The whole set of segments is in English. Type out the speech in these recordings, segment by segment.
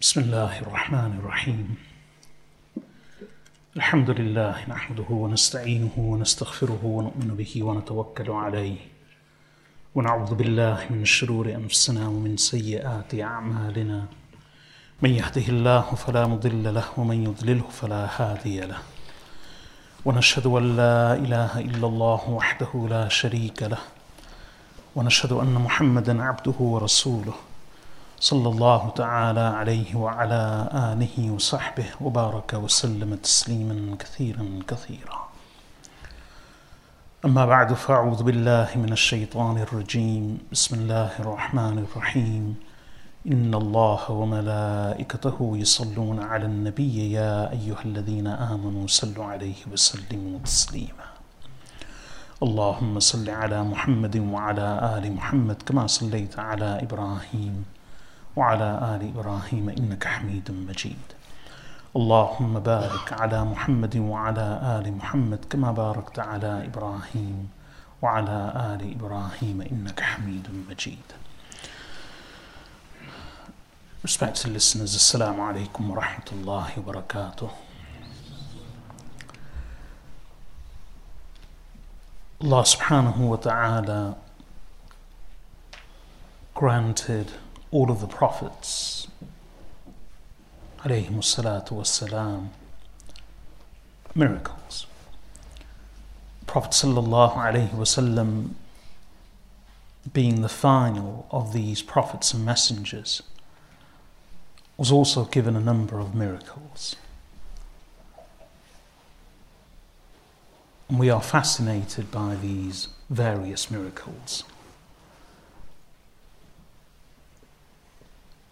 بسم الله الرحمن الرحيم. الحمد لله نحمده ونستعينه ونستغفره ونؤمن به ونتوكل عليه. ونعوذ بالله من شرور أنفسنا ومن سيئات أعمالنا. من يهده الله فلا مضل له ومن يضلله فلا هادي له. ونشهد أن لا إله إلا الله وحده لا شريك له. ونشهد أن محمدا عبده ورسوله. صلى الله تعالى عليه وعلى آله وصحبه وبارك وسلم تسليما كثيرا كثيرا. أما بعد فأعوذ بالله من الشيطان الرجيم. بسم الله الرحمن الرحيم. إن الله وملائكته يصلون على النبي يا أيها الذين آمنوا صلوا عليه وسلموا تسليما. اللهم صل على محمد وعلى آل محمد كما صليت على إبراهيم. وعلى آل إبراهيم إنك حميد مجيد اللهم بارك على محمد وعلى آل محمد كما باركت على إبراهيم وعلى آل إبراهيم إنك حميد مجيد Respected listeners, Assalamu alaikum wa rahmatullahi wa barakatuh. Allah subhanahu wa ta'ala granted all of the prophets alayhim salatu miracles. Prophet sallallahu alayhi wasallam being the final of these prophets and messengers was also given a number of miracles. And we are fascinated by these various miracles.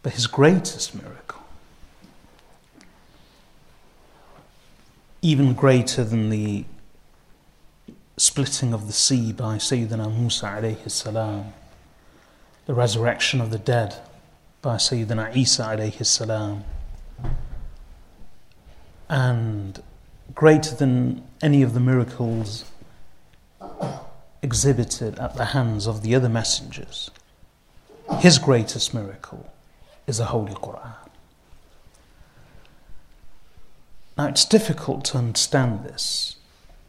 But his greatest miracle, even greater than the splitting of the sea by Sayyidina Musa alayhi salam, the resurrection of the dead by Sayyidina Isa alayhi salam, and greater than any of the miracles exhibited at the hands of the other messengers. His greatest miracle is the Holy Quran. Now, it's difficult to understand this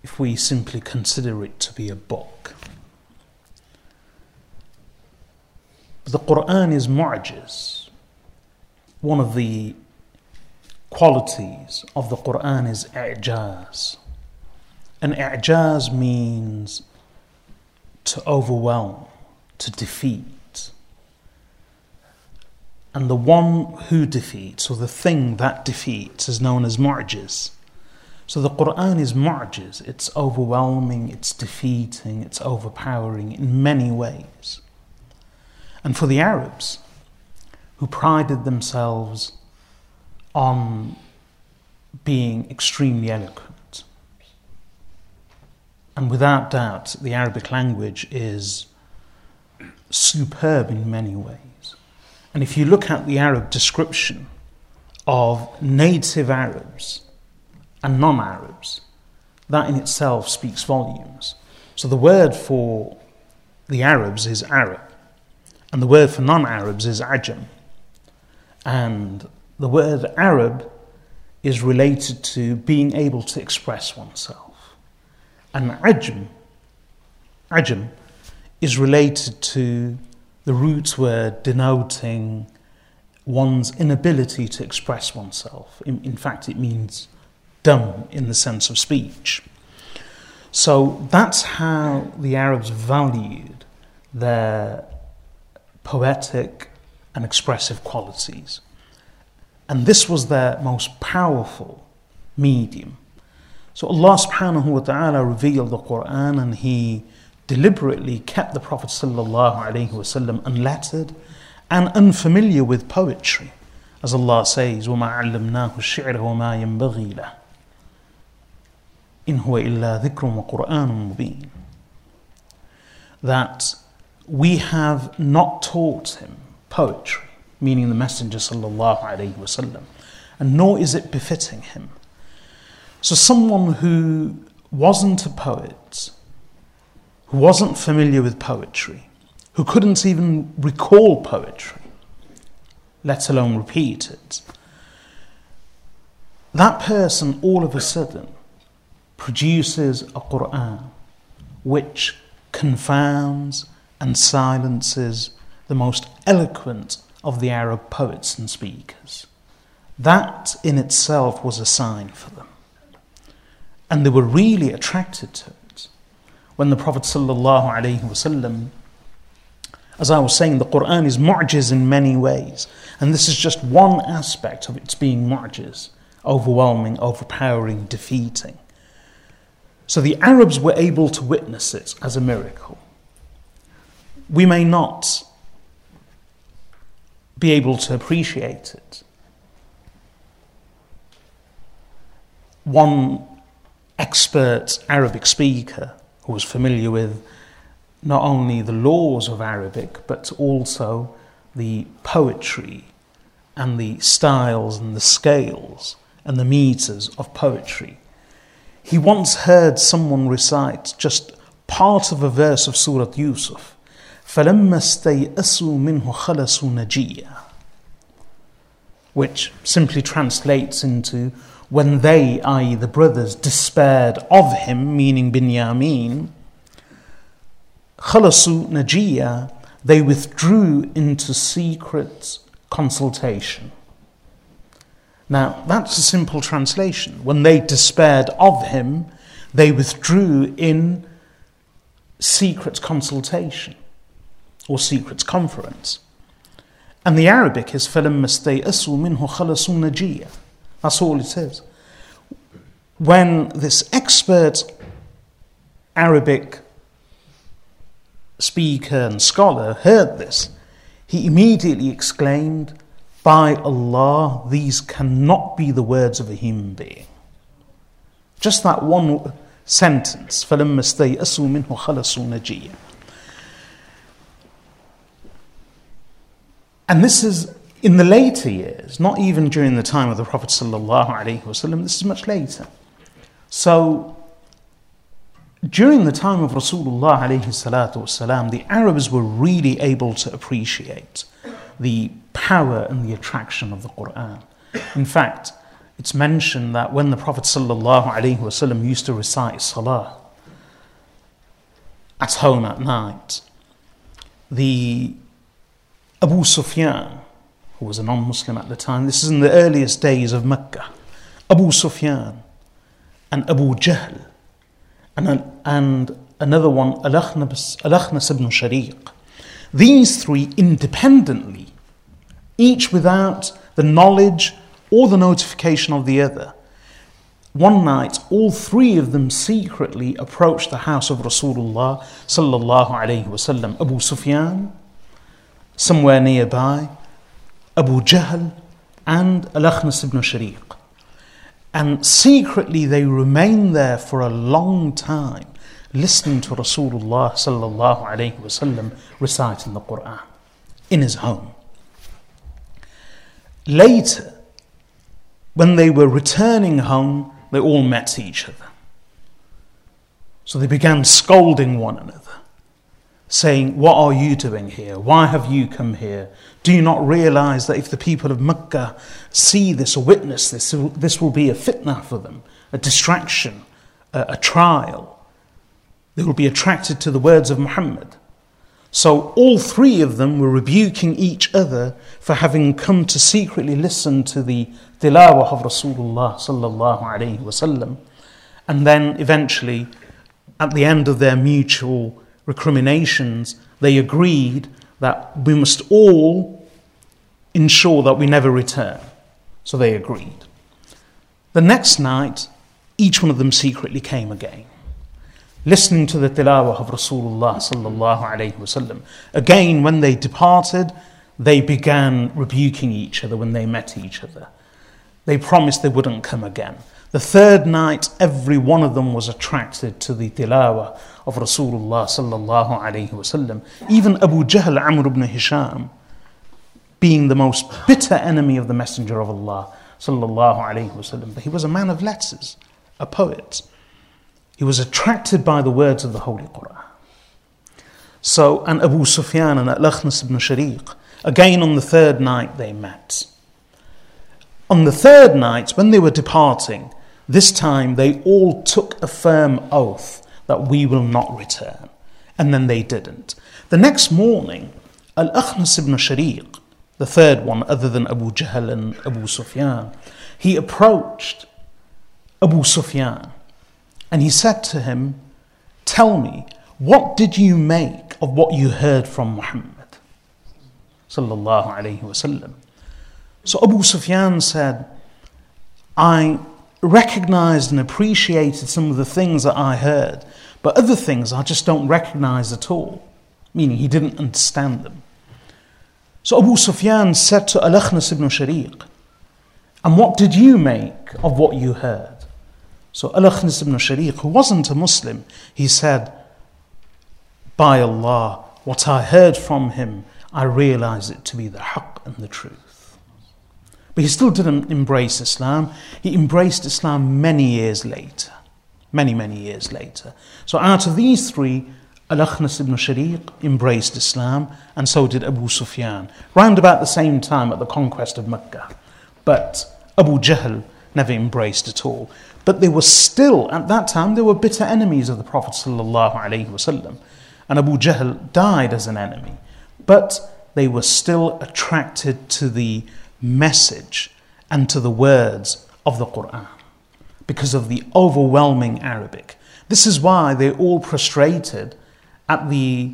if we simply consider it to be a book. But the Quran is mu'jiz. One of the qualities of the Quran is i'jaz. And i'jaz means to overwhelm, to defeat. And the one who defeats, or the thing that defeats, is known as mu'jiz. So the Quran is mu'jiz. It's overwhelming, it's defeating, it's overpowering in many ways. And for the Arabs, who prided themselves on being extremely eloquent, and without doubt, the Arabic language is superb in many ways. And if you look at the Arab description of native Arabs and non Arabs, that in itself speaks volumes. So the word for the Arabs is Arab, and the word for non Arabs is Ajam. And the word Arab is related to being able to express oneself. And Ajam, Ajam is related to the roots were denoting one's inability to express oneself. In, in, fact, it means dumb in the sense of speech. So that's how the Arabs valued their poetic and expressive qualities. And this was their most powerful medium. So Allah subhanahu wa ta'ala revealed the Quran and He deliberately kept the Prophet sallallahu alaihi wasallam unlettered and unfamiliar with poetry. As Allah says, وَمَا عَلَّمْنَاهُ الشِّعْرَ وَمَا يَنبَغِي لَهُ إِنْ هُوَ إِلَّا ذِكْرٌ وَقُرْآنٌ مُبِينٌ That we have not taught him poetry, meaning the Messenger sallallahu alaihi wasallam, and nor is it befitting him. So someone who wasn't a poet, who wasn't familiar with poetry, who couldn't even recall poetry, let alone repeat it, that person all of a sudden produces a Quran which confounds and silences the most eloquent of the Arab poets and speakers. That in itself was a sign for them. And they were really attracted to it. When the Prophet ﷺ, as I was saying, the Quran is mu'jiz in many ways. And this is just one aspect of its being mu'jiz overwhelming, overpowering, defeating. So the Arabs were able to witness it as a miracle. We may not be able to appreciate it. One expert Arabic speaker who was familiar with not only the laws of Arabic but also the poetry and the styles and the scales and the meters of poetry. He once heard someone recite just part of a verse of Surah Yusuf. فَلَمَّا اسْتَيْأَسُوا مِنْهُ خَلَصُوا نَجِيًّا Which simply translates into when they, i.e. the brothers, despaired of him, meaning Binyamin, خَلَصُوا نَجِيًّا They withdrew into secret consultation. Now, that's a simple translation. When they despaired of him, they withdrew in secret consultation or secret conference. And the Arabic is فَلَمَّا اسْتَيْأَسُوا مِنْهُ خَلَصُوا نَجِيًّا That's all it is. When this expert Arabic speaker and scholar heard this, he immediately exclaimed, by Allah, these cannot be the words of a human being. Just that one sentence, فَلَمَّا اسْتَيْأَسُوا مِنْهُ خَلَصُوا نَجِيًّا And this is in the later years, not even during the time of the Prophet ﷺ, this is much later. So, during the time of Rasulullah والسلام, the Arabs were really able to appreciate the power and the attraction of the Quran. In fact, it's mentioned that when the Prophet ﷺ used to recite Salah at home at night, the Abu Sufyan, who was a non Muslim at the time, this is in the earliest days of Mecca, Abu Sufyan and Abu Jahl, and, and another one, Al-Akhnas ibn Shariq. These three independently each without the knowledge or the notification of the other. One night, all three of them secretly approached the house of Rasulullah sallallahu alaihi wasallam. Abu Sufyan, somewhere nearby, Abu Jahl, and Al-Akhnas ibn Shariq. And secretly they remained there for a long time, listening to Rasulullah sallallahu alaihi wasallam reciting the Quran in his home. Later, when they were returning home, they all met each other. So they began scolding one another, saying, What are you doing here? Why have you come here? Do you not realize that if the people of Mecca see this or witness this, this will be a fitna for them, a distraction, a, a trial? They will be attracted to the words of Muhammad. So all three of them were rebuking each other for having come to secretly listen to the tilawah of Rasulullah sallallahu alaihi wasallam. And then eventually, at the end of their mutual recriminations, they agreed that we must all ensure that we never return. So they agreed. The next night, each one of them secretly came again listening to the tilawah of Rasulullah sallallahu alayhi wasallam. Again, when they departed, they began rebuking each other when they met each other. They promised they wouldn't come again. The third night, every one of them was attracted to the tilawah of Rasulullah sallallahu alayhi wasallam. Even Abu Jahl Amr ibn Hisham, being the most bitter enemy of the Messenger of Allah sallallahu alayhi wasallam, but he was a man of letters, a poet. He was attracted by the words of the Holy Quran. So, and Abu Sufyan and Al-Akhnas ibn Shariq, Again, on the third night, they met. On the third night, when they were departing, this time they all took a firm oath that we will not return. And then they didn't. The next morning, Al Akhnas ibn Shariq, the third one other than Abu Jahl and Abu Sufyan, he approached Abu Sufyan and he said to him, Tell me, what did you make of what you heard from Muhammad? Sallallahu wasallam. So Abu Sufyan said, I recognized and appreciated some of the things that I heard, but other things I just don't recognize at all, meaning he didn't understand them. So Abu Sufyan said to Al-Akhnas ibn Shariq, And what did you make of what you heard? So Al-Akhnas ibn Shariq, who wasn't a Muslim, he said, By Allah, what I heard from him, I realize it to be the haqq and the truth. But he still didn't embrace Islam. He embraced Islam many years later. Many, many years later. So out of these three, Al-Akhnas ibn Shariq embraced Islam, and so did Abu Sufyan, round about the same time at the conquest of Mecca. But Abu Jahl never embraced at all. But they were still, at that time, they were bitter enemies of the Prophet ﷺ. And Abu Jahl died as an enemy. But they were still attracted to the message and to the words of the Quran because of the overwhelming Arabic. This is why they all prostrated at the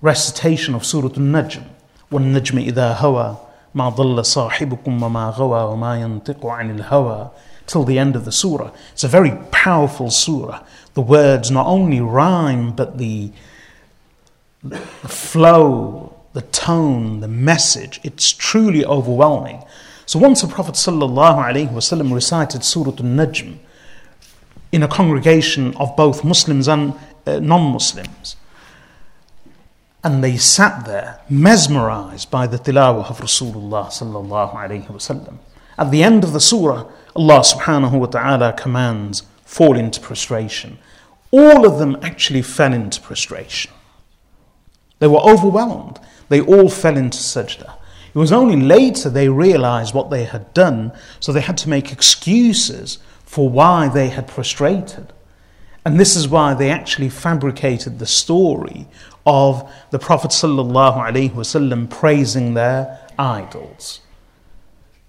recitation of Surah Al-Najm وَالنَّجْمِ إِذَا هَوَى مَا ضَلَّ صَاحِبُكُمْ وَمَا غَوَى وَمَا يَنطِقُ عَنِ الْهَوَى till the end of the surah. It's a very powerful surah. The words not only rhyme, but the, the flow, the tone, the message, it's truly overwhelming. So once the Prophet ﷺ recited Surah Al-Najm in a congregation of both Muslims and uh, non-Muslims, and they sat there mesmerized by the tilawah of Rasulullah sallallahu alayhi. At the end of the surah, Allah subhanahu wa ta'ala commands fall into prostration. All of them actually fell into prostration. They were overwhelmed They all fell into sajda. It was only later they realized what they had done, so they had to make excuses for why they had prostrated. And this is why they actually fabricated the story of the Prophet ﷺ praising their idols.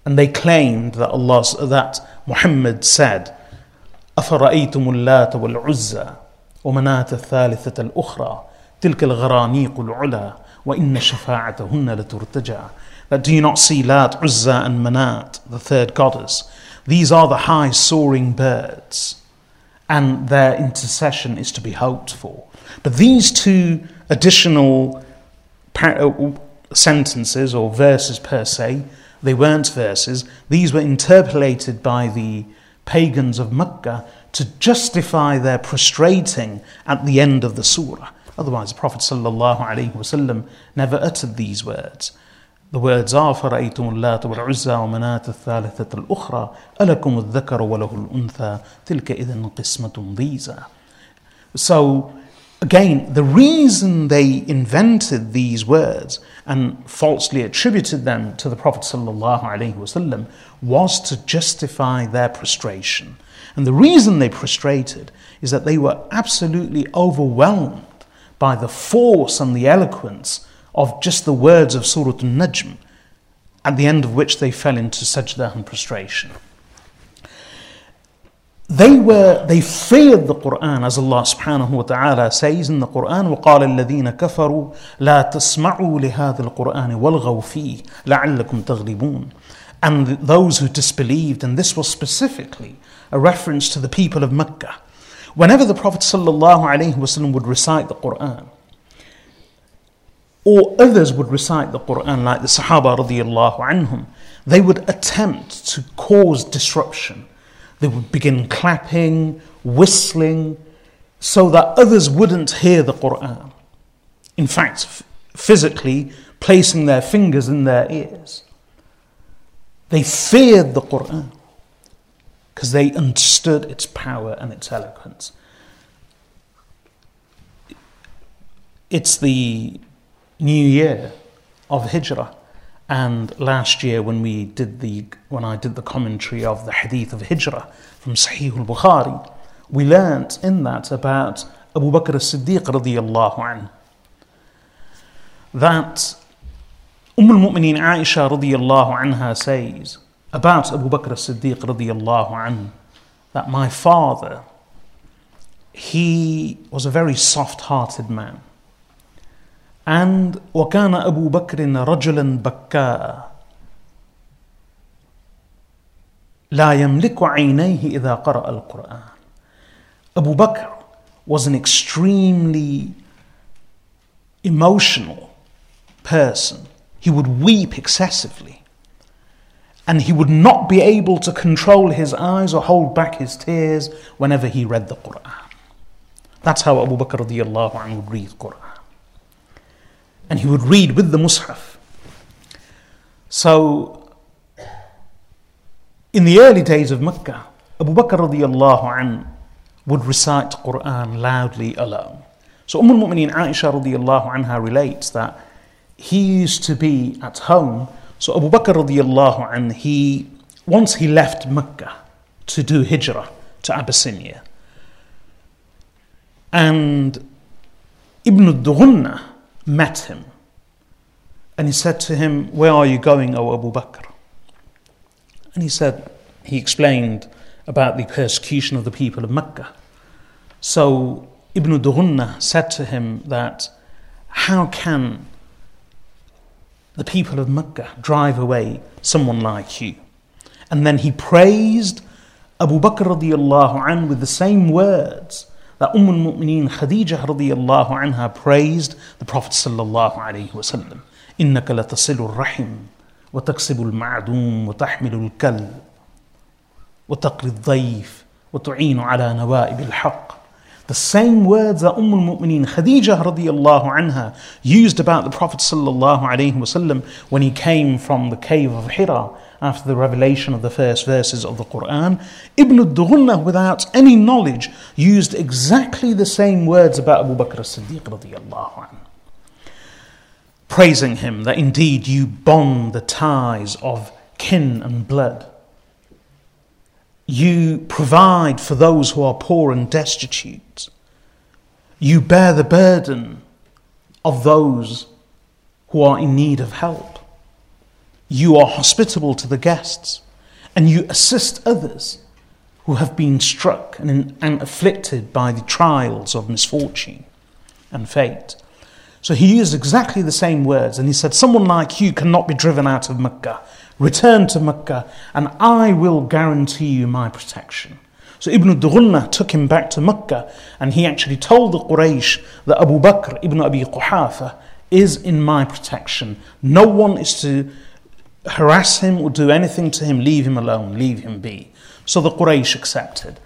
And they claimed that Allah that Muhammad said, أفرأيتم اللات والعزى ومناة الثالثة الأخرى تلك الغرانيق العلا وإن شفاعتهن لترتجى That do you not see Lat, Uzza and Manat, the third goddess? These are the high soaring birds and their intercession is to be hoped for. But these two additional uh, sentences or verses per se, they weren't verses, these were interpolated by the pagans of Mecca to justify their prostrating at the end of the surah. Otherwise, the Prophet ﷺ never uttered these words. The words are فرأيتم اللات والعزى ومناة الثالثة الأخرى ألكم الذكر وله الأنثى تلك إذا قسمة ضيزى So again, the reason they invented these words and falsely attributed them to the Prophet ﷺ was to justify their prostration. And the reason they prostrated is that they were absolutely overwhelmed by the force and the eloquence of just the words of Surah Al-Najm, at the end of which they fell into sajda and prostration. They were, they feared the Quran as Allah subhanahu wa ta'ala says in the Quran, وَقَالَ الَّذِينَ كَفَرُوا لَا تَسْمَعُوا لِهَذَا الْقُرْآنِ وَالْغَوْا فِيهِ لَعَلَّكُمْ تَغْلِبُونَ And those who disbelieved, and this was specifically a reference to the people of Mecca. Whenever the Prophet wasallam would recite the Quran, or others would recite the Quran like the Sahaba radiallahu they would attempt to cause disruption. They would begin clapping, whistling, so that others wouldn't hear the Quran. In fact, physically placing their fingers in their ears. They feared the Quran because they understood its power and its eloquence. It's the new year of Hijrah. And last year, when we did the when I did the commentary of the Hadith of Hijrah from Sahih al-Bukhari, we learnt in that about Abu Bakr as-Siddiq radiyallahu anhu that Umm al-Mu'mineen Aisha radiyallahu anha says about Abu Bakr as-Siddiq radiyallahu anhu that my father he was a very soft-hearted man and وكان أبو بكر رجلا بكاء لا يملك عينيه إذا قرأ القرآن Abu Bakr was an extremely emotional person. He would weep excessively. And he would not be able to control his eyes or hold back his tears whenever he read the Quran. That's how Abu Bakr radiallahu anhu would read Quran. And he would read with the Mus'haf. So, in the early days of Mecca, Abu Bakr radiallahu anhu would recite Quran loudly alone. So Umm al-Mu'mineen Aisha radiallahu anha relates that he used to be at home. So Abu Bakr radiallahu anhu, he, once he left Mecca to do hijrah to Abyssinia. And Ibn al-Dughunna met him. And he said to him, Where are you going, O Abu Bakr? And he said, he explained about the persecution of the people of Mecca. So Ibn Dughunna said to him that how can the people of Mecca drive away someone like you? And then he praised Abu Bakr radiallahu anhu with the same words that Umm al-Mu'mineen Khadijah radiallahu anha praised the Prophet sallallahu alayhi wasallam. إنك لتصل الرحم وتكسب المعدوم وتحمل الكل وتقري الضيف وتعين على نوائب الحق the same words that Umm al-Mu'mineen radiallahu anha used about the Prophet sallallahu alaihi wasallam when he came from the cave of Hira after the revelation of the first verses of the Quran. Ibn al-Dughunna, without any knowledge, used exactly the same words about Abu Bakr as-Siddiq radiallahu anhu. Praising him that indeed you bond the ties of kin and blood you provide for those who are poor and destitute. You bear the burden of those who are in need of help. You are hospitable to the guests and you assist others who have been struck and, and afflicted by the trials of misfortune and fate. So he used exactly the same words and he said, Someone like you cannot be driven out of Mecca Return to Mecca, and I will guarantee you my protection. So Ibn Dughunna took him back to Mecca, and he actually told the Quraysh that Abu Bakr ibn Abi Quhafa is in my protection. No one is to harass him or do anything to him. Leave him alone, leave him be. So the Quraysh accepted.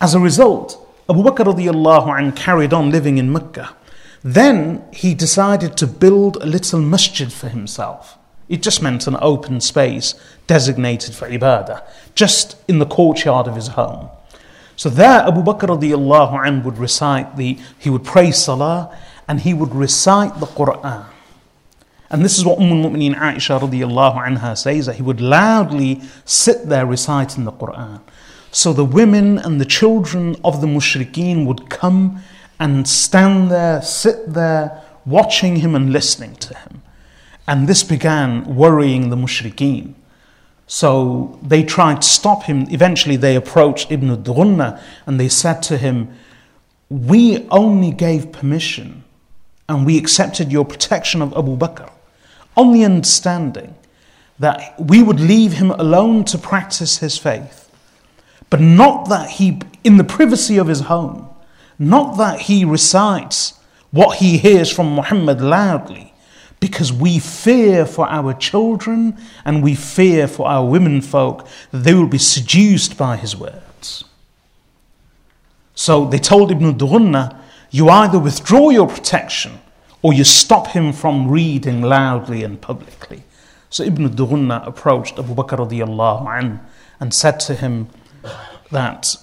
As a result, Abu Bakr carried on living in Mecca. Then he decided to build a little masjid for himself. It just meant an open space designated for ibadah, just in the courtyard of his home. So there Abu Bakr radiallahu anh would recite the, he would pray salah and he would recite the Quran. And this is what Umm al-Mu'mineen Aisha radiallahu anha says, that he would loudly sit there reciting the Quran. So the women and the children of the mushrikeen would come and stand there, sit there, watching him and listening to him. And this began worrying the mushrikeen. So they tried to stop him. Eventually, they approached Ibn Dughunna and they said to him, We only gave permission and we accepted your protection of Abu Bakr on the understanding that we would leave him alone to practice his faith, but not that he, in the privacy of his home, not that he recites what he hears from Muhammad loudly because we fear for our children and we fear for our women folk that they will be seduced by his words. So they told Ibn Dughunna, you either withdraw your protection or you stop him from reading loudly and publicly. So Ibn Dughunna approached Abu Bakr radiallahu and said to him that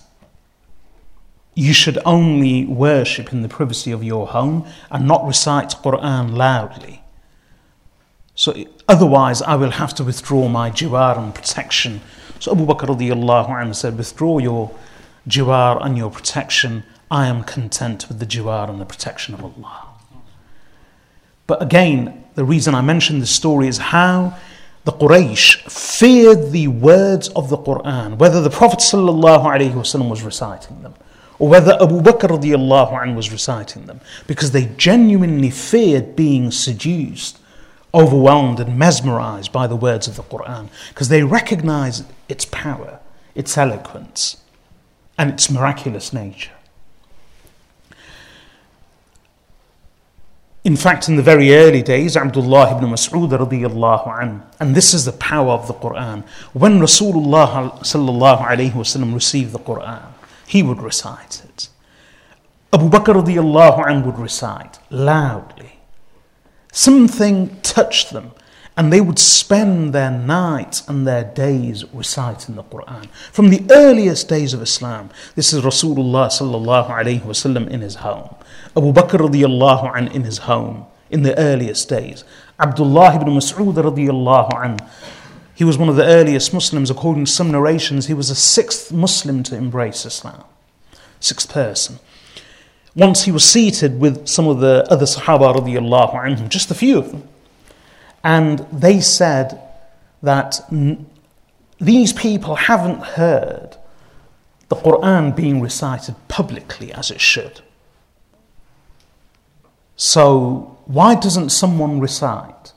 you should only worship in the privacy of your home and not recite Quran loudly. So Otherwise, I will have to withdraw my jiwar and protection. So Abu Bakr radiallahu anhu said, Withdraw your jiwar and your protection. I am content with the jiwar and the protection of Allah. But again, the reason I mention this story is how the Quraysh feared the words of the Quran, whether the Prophet was reciting them or whether Abu Bakr radiallahu anh was reciting them, because they genuinely feared being seduced, overwhelmed, and mesmerized by the words of the Quran, because they recognize its power, its eloquence, and its miraculous nature. In fact, in the very early days, Abdullah ibn Mas'ud radiallahu and this is the power of the Quran, when Rasulullah received the Quran, he would recite it. Abu Bakr radiallahu would recite loudly. Something touched them, and they would spend their nights and their days reciting the Quran. From the earliest days of Islam, this is Rasulullah sallallahu alayhi wasallam in his home. Abu Bakr radiallahu an in his home in the earliest days. Abdullah ibn Mas'ud radiallahu an, he was one of the earliest Muslims. According to some narrations, he was the sixth Muslim to embrace Islam. Sixth person. Once he was seated with some of the other Sahaba radiallahu anhum, just a few of them, and they said that these people haven't heard the Quran being recited publicly as it should. So why doesn't someone recite?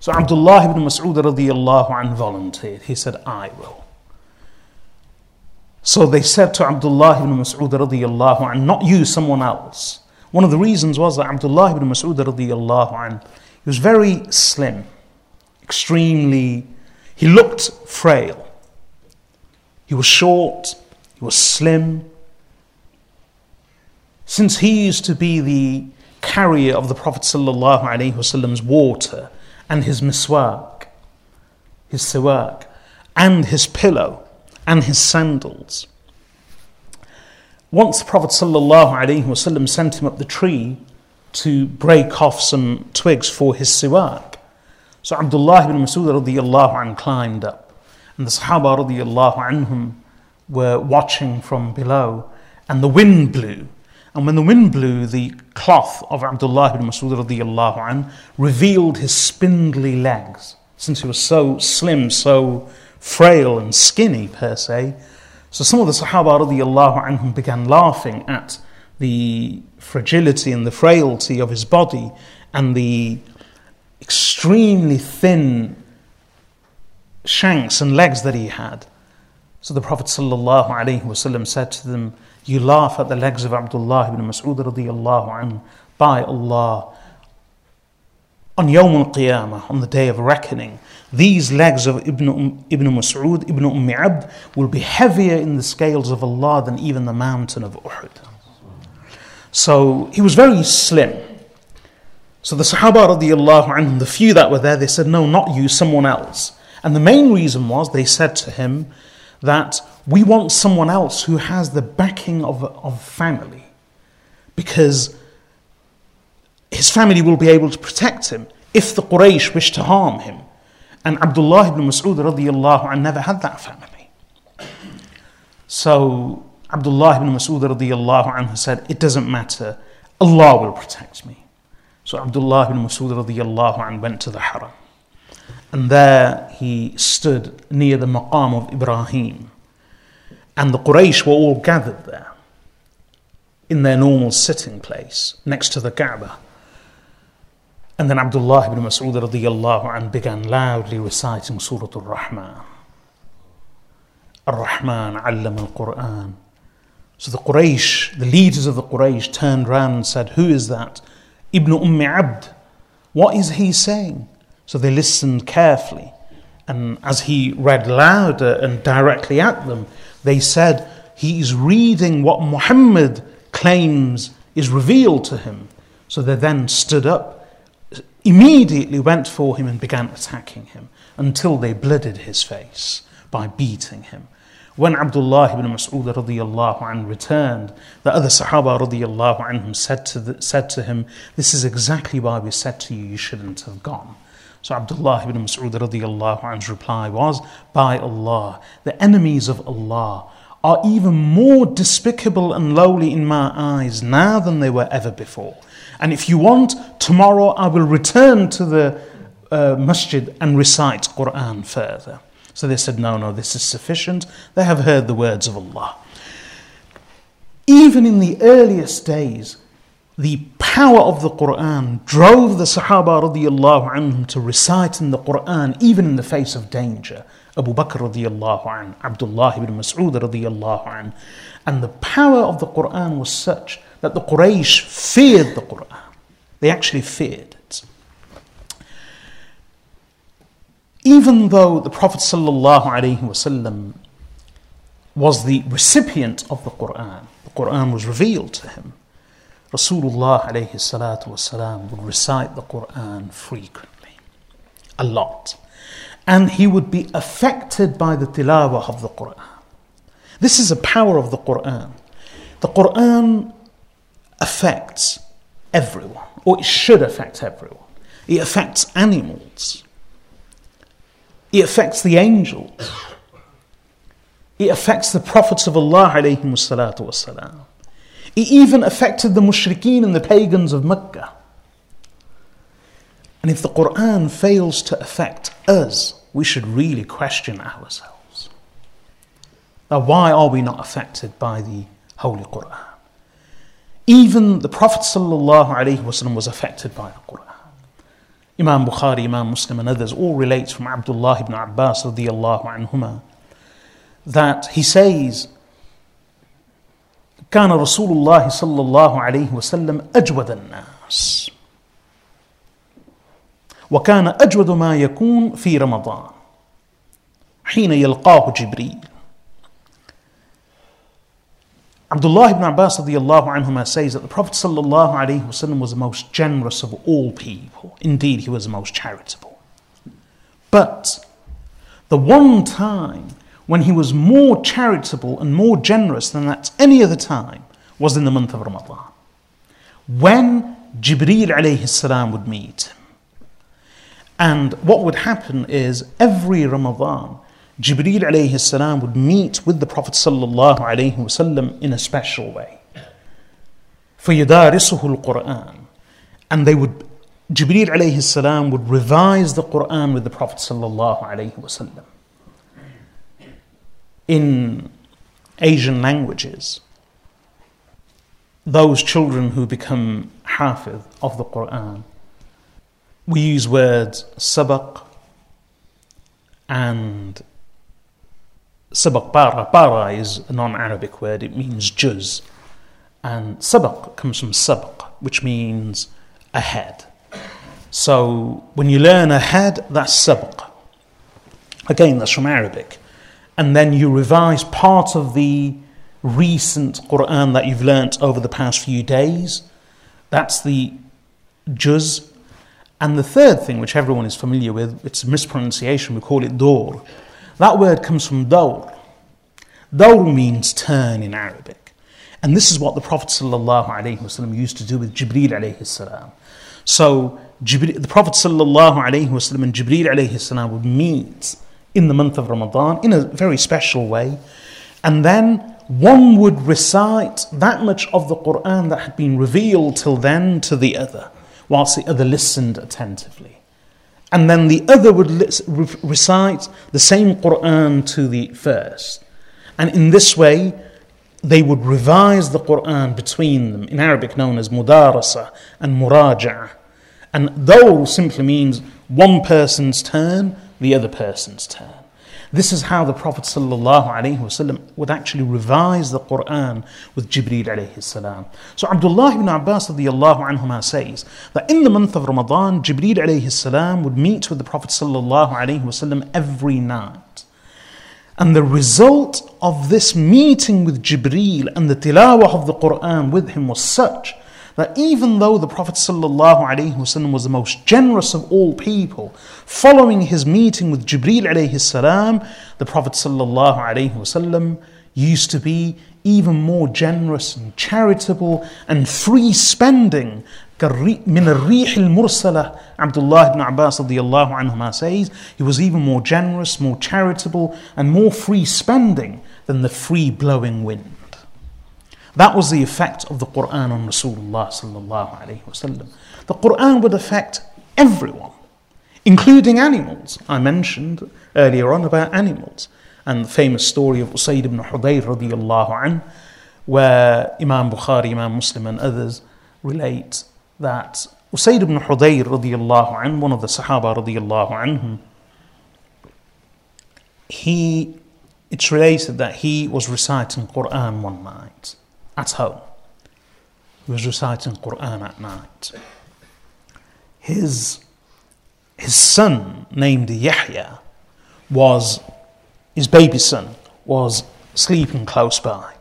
So Abdullah ibn Mas'ud radiallahu anh volunteered. He said, I will. So they said to Abdullah ibn Mas'ud radiallahu anh, not you, someone else. One of the reasons was that Abdullah ibn Mas'ud radiallahu anh, he was very slim, extremely, he looked frail. He was short, he was slim. Since he used to be the carrier of the Prophet Wasallam's water and his miswak, his siwak, and his pillow and his sandals. Once the Prophet ﷺ sent him up the tree to break off some twigs for his siwak. So Abdullah ibn Masud radiallahu climbed up, and the Sahaba anhum were watching from below, and the wind blew and when the wind blew, the cloth of Abdullah ibn Masud radiallahu an revealed his spindly legs, since he was so slim, so frail and skinny per se. So some of the Sahaba radiallahu anhum began laughing at the fragility and the frailty of his body and the extremely thin shanks and legs that he had. So the Prophet said to them, you laugh at the legs of Abdullah ibn Mas'ud radiallahu anhu. By Allah, on Yawm al-Qiyamah, on the day of reckoning, these legs of Ibn, um, Ibn Mas'ud, Ibn Umm Abd, will be heavier in the scales of Allah than even the mountain of Uhud. So he was very slim. So the Sahaba radiallahu anhum, the few that were there, they said, no, not you, someone else. And the main reason was they said to him that we want someone else who has the backing of, of family because his family will be able to protect him if the Quraysh wish to harm him. And Abdullah ibn Mas'ud radiallahu anh never had that family. So Abdullah ibn Mas'ud radiallahu anh said, It doesn't matter, Allah will protect me. So Abdullah ibn Mas'ud radiallahu anh went to the Haram. And there he stood near the maqam of Ibrahim. And the Quraysh were all gathered there in their normal sitting place next to the Kaaba. And then Abdullah ibn Mas'ud radiallahu anh began loudly reciting Surah Al-Rahman. Ar-Rahman allama al-Quran. So the Quraysh, the leaders of the Quraysh turned round and said, Who is that? Ibn Umm Abd. What is he saying? So they listened carefully. And as he read louder and directly at them, they said, He is reading what Muhammad claims is revealed to him. So they then stood up, immediately went for him and began attacking him until they blooded his face by beating him. When Abdullah ibn Mas'ud radiallahu anh returned, the other Sahaba radiallahu anhum said to, said to him, This is exactly why we said to you, you shouldn't have gone. So Abdullah ibn Mas'ud radiallahu anhu's reply was, By Allah, the enemies of Allah are even more despicable and lowly in my eyes now than they were ever before. And if you want, tomorrow I will return to the uh, masjid and recite Quran further. So they said, No, no, this is sufficient. They have heard the words of Allah. Even in the earliest days, the power of the Quran drove the Sahaba radiallahu anhum to recite in the Quran even in the face of danger. Abu Bakr radiallahu an, Abdullah ibn Mas'ud radiallahu an. And the power of the Quran was such that the Quraysh feared the Quran. They actually feared it. Even though the Prophet wasallam was the recipient of the Quran, the Quran was revealed to him. Rasulullah wasalam would recite the Quran frequently, a lot. And he would be affected by the tilawah of the Quran. This is a power of the Quran. The Quran affects everyone, or it should affect everyone. It affects animals. It affects the angels. It affects the prophets of Allah. It even affected the mushrikeen and the pagans of Mecca. And if the Quran fails to affect us, we should really question ourselves. Now, why are we not affected by the Holy Quran? Even the Prophet ﷺ was affected by the Quran. Imam Bukhari, Imam Muslim, and others all relate from Abdullah ibn Abbas radiallahu anhuma that he says كان رسول الله صلى الله عليه وسلم أجود الناس وكان أجود ما يكون في رمضان حين يلقاه جبريل Abdullah ibn Abbas anhuma says that the Prophet wasallam was the most generous of all people. Indeed, he was the most charitable. But the one time when he was more charitable and more generous than at any other time was in the month of Ramadan. When Jibreel alayhi salam would meet him. And what would happen is every Ramadan, Jibreel alayhi salam would meet with the Prophet sallallahu alayhi wasallam in a special way. فَيُدَارِسُهُ الْقُرْآنِ And they would, Jibreel alayhi salam would revise the Quran with the Prophet sallallahu alayhi wasallam in Asian languages, those children who become hafiz of the Quran, we use words sabaq and sabaq para. Para is a non Arabic word, it means juz. And sabaq comes from sabaq, which means ahead. So when you learn ahead, that's sabaq. Again, that's from Arabic and then you revise part of the recent Quran that you've learnt over the past few days. That's the juz. And the third thing, which everyone is familiar with, it's a mispronunciation, we call it dor. That word comes from dor. Dor means turn in Arabic. And this is what the Prophet ﷺ used to do with Jibreel alayhi. So Jibreel, the Prophet ﷺ and Jibreel alayhi would meet in the month of Ramadan in a very special way. And then one would recite that much of the Quran that had been revealed till then to the other, whilst the other listened attentively. And then the other would recite the same Quran to the first. And in this way, they would revise the Quran between them, in Arabic known as mudarasa and muraja. And though simply means one person's turn, the other person's turn. This is how the Prophet ﷺ would actually revise the Quran with Jibreel alayhi salam. So Abdullah ibn Abbas anhuma says that in the month of Ramadan, Jibreel alayhi salam would meet with the Prophet ﷺ every night. And the result of this meeting with Jibreel and the tilawah of the Quran with him was such that even though the Prophet ﷺ was the most generous of all people, following his meeting with Jibreel alayhi the Prophet ﷺ used to be even more generous and charitable and free spending من الريح المرسلة Abdullah ibn Abbas radiallahu anhuma says he was even more generous, more charitable and more free spending than the free blowing wind. That was the effect of the Quran on Rasulullah sallallahu alayhi wasallam. The Quran would affect everyone, including animals. I mentioned earlier on about animals and the famous story of Usayd ibn Hudayr radiallahu anh, where Imam Bukhari, Imam Muslim and others relate that Usayd ibn Hudayr radiallahu anh, one of the Sahaba radiallahu anhum, he, it's related that he was reciting Quran one night at home. He was reciting Quran at night. His, his son, named Yahya, was, his baby son, was sleeping close by.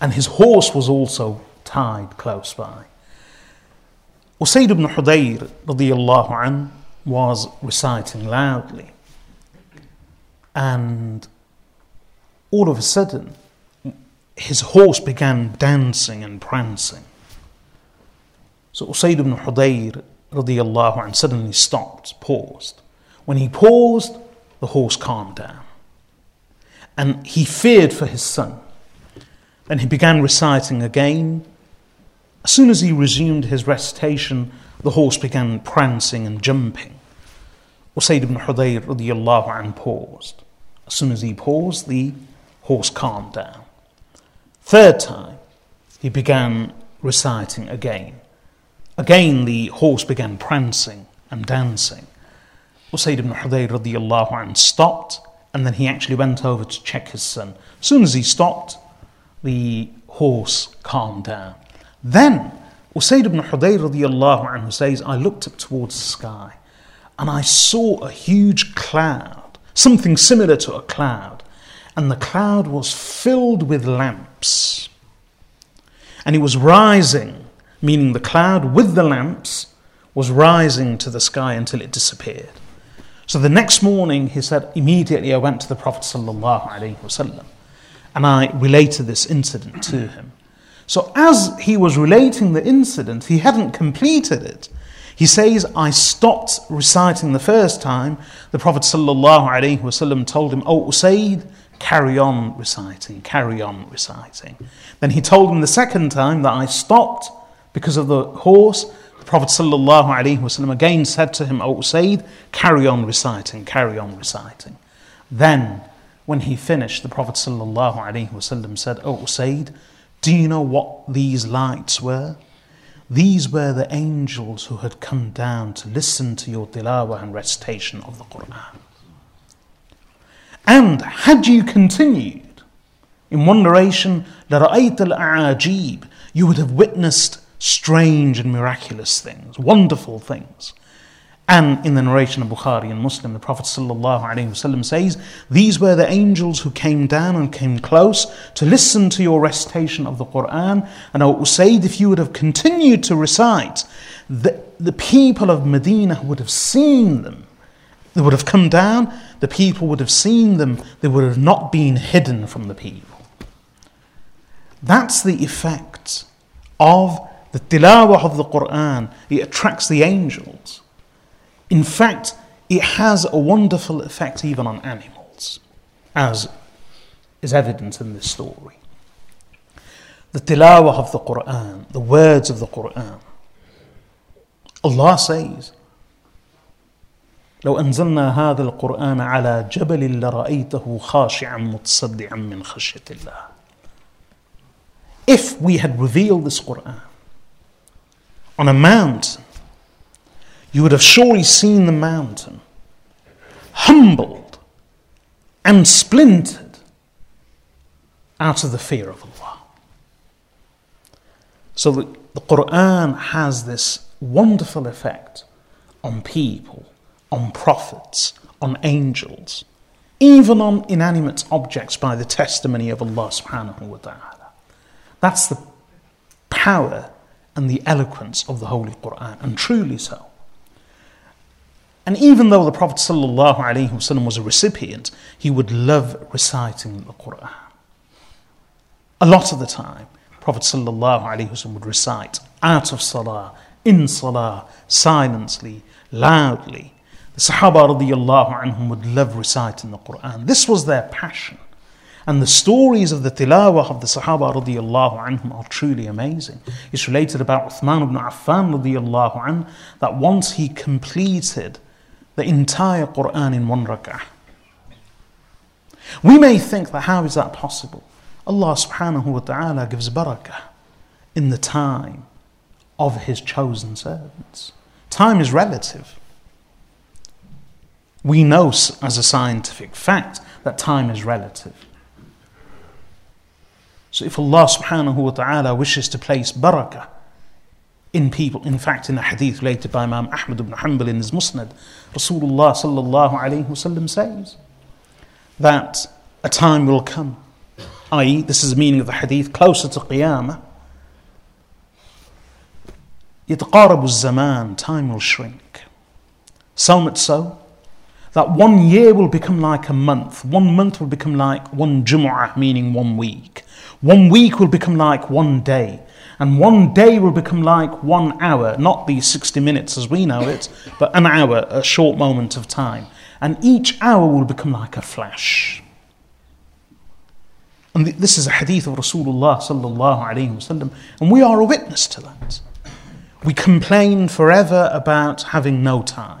And his horse was also tied close by. Usayd ibn Hudayr was reciting loudly. And all of a sudden, his horse began dancing and prancing. So Usayd ibn Hudayr radiallahu an, suddenly stopped, paused. When he paused, the horse calmed down. And he feared for his son. Then he began reciting again as soon as he resumed his recitation, the horse began prancing and jumping. Usayd ibn Hudayr radiallahu anh paused. As soon as he paused, the horse calmed down. Third time, he began reciting again. Again, the horse began prancing and dancing. Usayd ibn Hudayr radiallahu anh stopped and then he actually went over to check his son. As soon as he stopped, the horse calmed down. Then Usayd ibn Hudayr radiallahu says, I looked up towards the sky and I saw a huge cloud, something similar to a cloud, and the cloud was filled with lamps. And it was rising, meaning the cloud with the lamps was rising to the sky until it disappeared. So the next morning, he said, immediately I went to the Prophet ﷺ and I related this incident to him. So, as he was relating the incident, he hadn't completed it. He says, I stopped reciting the first time. The Prophet ﷺ told him, Oh, Usaid, carry on reciting, carry on reciting. Then he told him the second time that I stopped because of the horse. The Prophet ﷺ again said to him, O Usaid, carry on reciting, carry on reciting. Then, when he finished, the Prophet ﷺ said, O Usaid, do you know what these lights were? These were the angels who had come down to listen to your tilawah and recitation of the Quran. And had you continued, in one narration, لَرَأَيْتَ الْأَعَاجِيبِ You would have witnessed strange and miraculous things, wonderful things. And in the narration of Bukhari and Muslim, the Prophet ﷺ says, These were the angels who came down and came close to listen to your recitation of the Quran. And O Usaid, if you would have continued to recite, the, the people of Medina would have seen them. they would have come down, the people would have seen them, they would have not been hidden from the people. That's the effect of the tilawah of the Quran. It attracts the angels. In fact, it has a wonderful effect even on animals, as is evident in this story. The tilawah of the Quran, the words of the Quran. Allah says, لو أنزلنا هذا القرآن على جبل لرأيته خاشعا متصدعا من خشية الله. If we had revealed this Quran on a mountain you would have surely seen the mountain humbled and splintered out of the fear of Allah. So the, the Quran has this wonderful effect on people, on prophets, on angels, even on inanimate objects by the testimony of Allah subhanahu wa ta'ala. That's the power and the eloquence of the Holy Quran, and truly so. And even though the Prophet ﷺ was a recipient, he would love reciting the Quran. A lot of the time, Prophet ﷺ would recite out of salah in salah, silently, loudly. The Sahaba radiallahu anhum would love reciting the Quran. This was their passion. And the stories of the tilawah of the Sahaba radiallahu anhum are truly amazing. It's related about Uthman ibn Affan radiallahu anh that once he completed the entire Quran in one rak'ah. We may think that how is that possible? Allah subhanahu wa ta'ala gives barakah in the time of His chosen servants. Time is relative. We know as a scientific fact that time is relative. So if Allah subhanahu wa ta'ala wishes to place barakah in people, in fact in a hadith related by Imam Ahmad ibn Hanbal in his Musnad, Rasulullah sallallahu alayhi wasallam says that a time will come, i.e., this is the meaning of the hadith, closer to Qiyamah, يتقارب الزمان, time will shrink. So much so that one year will become like a month, one month will become like one Jumu'ah, meaning one week. One week will become like one day, and one day will become like one hour, not the 60 minutes as we know it, but an hour, a short moment of time. And each hour will become like a flash. And this is a hadith of Rasulullah sallallahu alayhi wasallam, and we are a witness to that. We complain forever about having no time,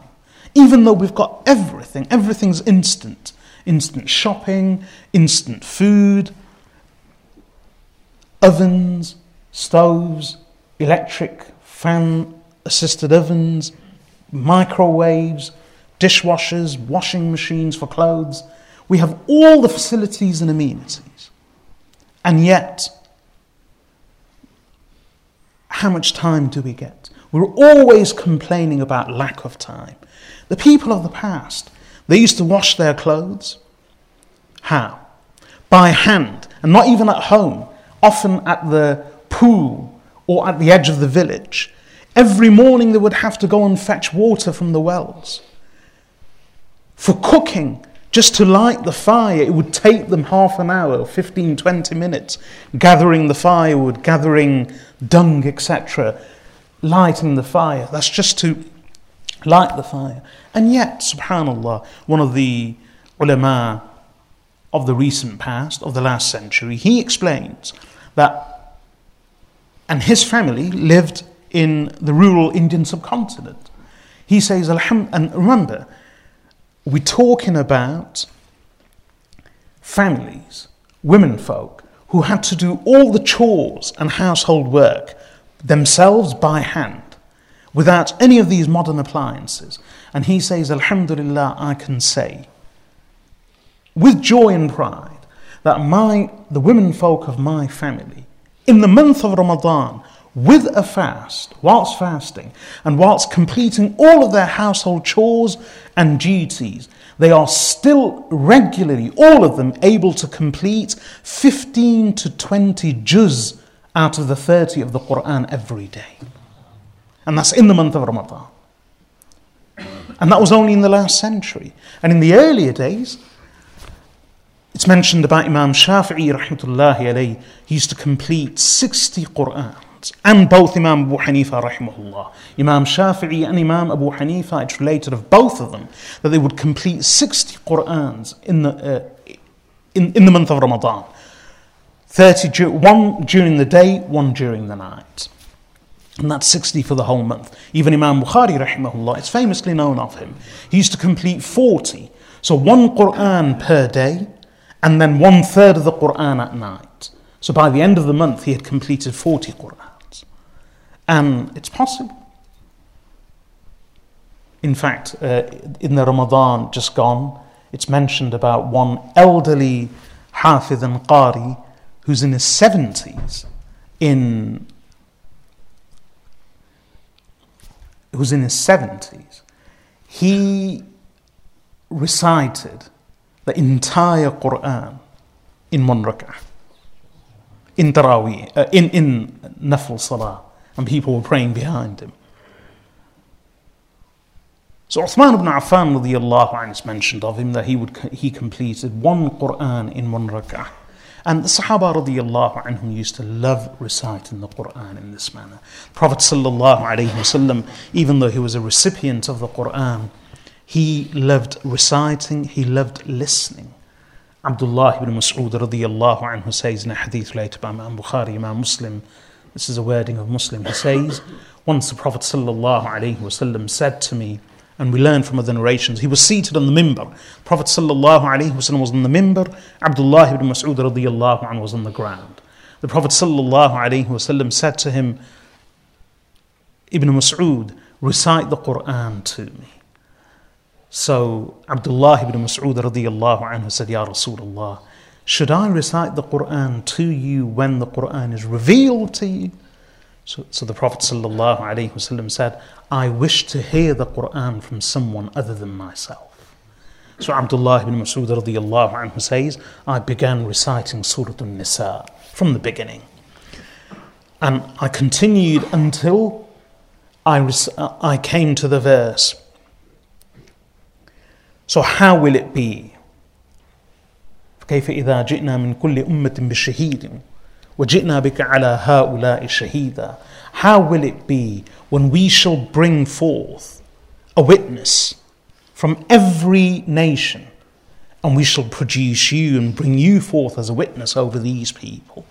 even though we've got everything. Everything's instant. Instant shopping, instant food, ovens, stoves, electric fan assisted ovens, microwaves, dishwashers, washing machines for clothes. We have all the facilities and amenities. And yet, how much time do we get? We're always complaining about lack of time. The people of the past, they used to wash their clothes. How? By hand, and not even at home often at the pool or at the edge of the village. Every morning they would have to go and fetch water from the wells. For cooking, just to light the fire, it would take them half an hour, 15, 20 minutes, gathering the firewood, gathering dung, etc., lighting the fire. That's just to light the fire. And yet, subhanAllah, one of the ulama of the recent past, of the last century, he explains that, and his family lived in the rural Indian subcontinent. He says, and remember, we're talking about families, women folk, who had to do all the chores and household work themselves by hand without any of these modern appliances. And he says, Alhamdulillah, I can say with joy and pride that my, the women folk of my family, in the month of Ramadan, with a fast, whilst fasting, and whilst completing all of their household chores and duties, they are still regularly, all of them, able to complete 15 to 20 juz out of the 30 of the Quran every day. And that's in the month of Ramadan. And that was only in the last century. And in the earlier days, it's mentioned about Imam Shafi'i rahmatullahi alayhi, he used to complete 60 Qur'ans. And both Imam Abu Hanifa rahimahullah. Imam Shafi'i and Imam Abu Hanifa, it's related of both of them, that they would complete 60 Qur'ans in the, uh, in, in the month of Ramadan. 30, one during the day, one during the night. And that's 60 for the whole month. Even Imam Bukhari, rahimahullah, it's famously known of him. He used to complete 40. So one Quran per day, and then one third of the Quran at night. So by the end of the month, he had completed 40 Qurans. And it's possible. In fact, uh, in the Ramadan just gone, it's mentioned about one elderly Hafidh and Qari who's in his 70s in who's in his 70s. He recited the entire Quran in one rak'ah. In Taraweeh, uh, in, in Nafl Salah, and people were praying behind him. So Uthman ibn Affan radiallahu anhu is mentioned of him that he would he completed one Quran in one rak'ah. And the Sahaba radiallahu anhum used to love reciting the Quran in this manner. Prophet sallallahu alayhi wasallam, even though he was a recipient of the Quran, he loved reciting, he loved listening. Abdullah ibn Mas'ud radiallahu anhu says in a hadith related by Imam Bukhari, Imam Muslim, this is a wording of Muslim, he says, once the Prophet sallallahu alayhi wasallam said to me, and we learn from other narrations. He was seated on the mimbar. Prophet sallallahu alaihi wasallam was on the mimbar. Abdullah ibn Mas'ud radiyallahu anhu was on the ground. The Prophet sallallahu alaihi wasallam said to him, Ibn Mas'ud, recite the Quran to me. So Abdullah ibn Mas'ud radiyallahu anhu said, Ya Rasulullah, should I recite the Quran to you when the Quran is revealed to you? So, so the Prophet ﷺ said, I wish to hear the Quran from someone other than myself. So Abdullah ibn Mas'ud radiallahu anhu says, I began reciting Surah An-Nisa from the beginning. And I continued until I, I came to the verse. So how will it be? كيف إذا جئنا من كل أمة بشهيد وَجِئْنَا بِكَ عَلَى هَؤُلَاءِ شَهِيدًا How will it be when we shall bring forth a witness from every nation and we shall produce you and bring you forth as a witness over these people?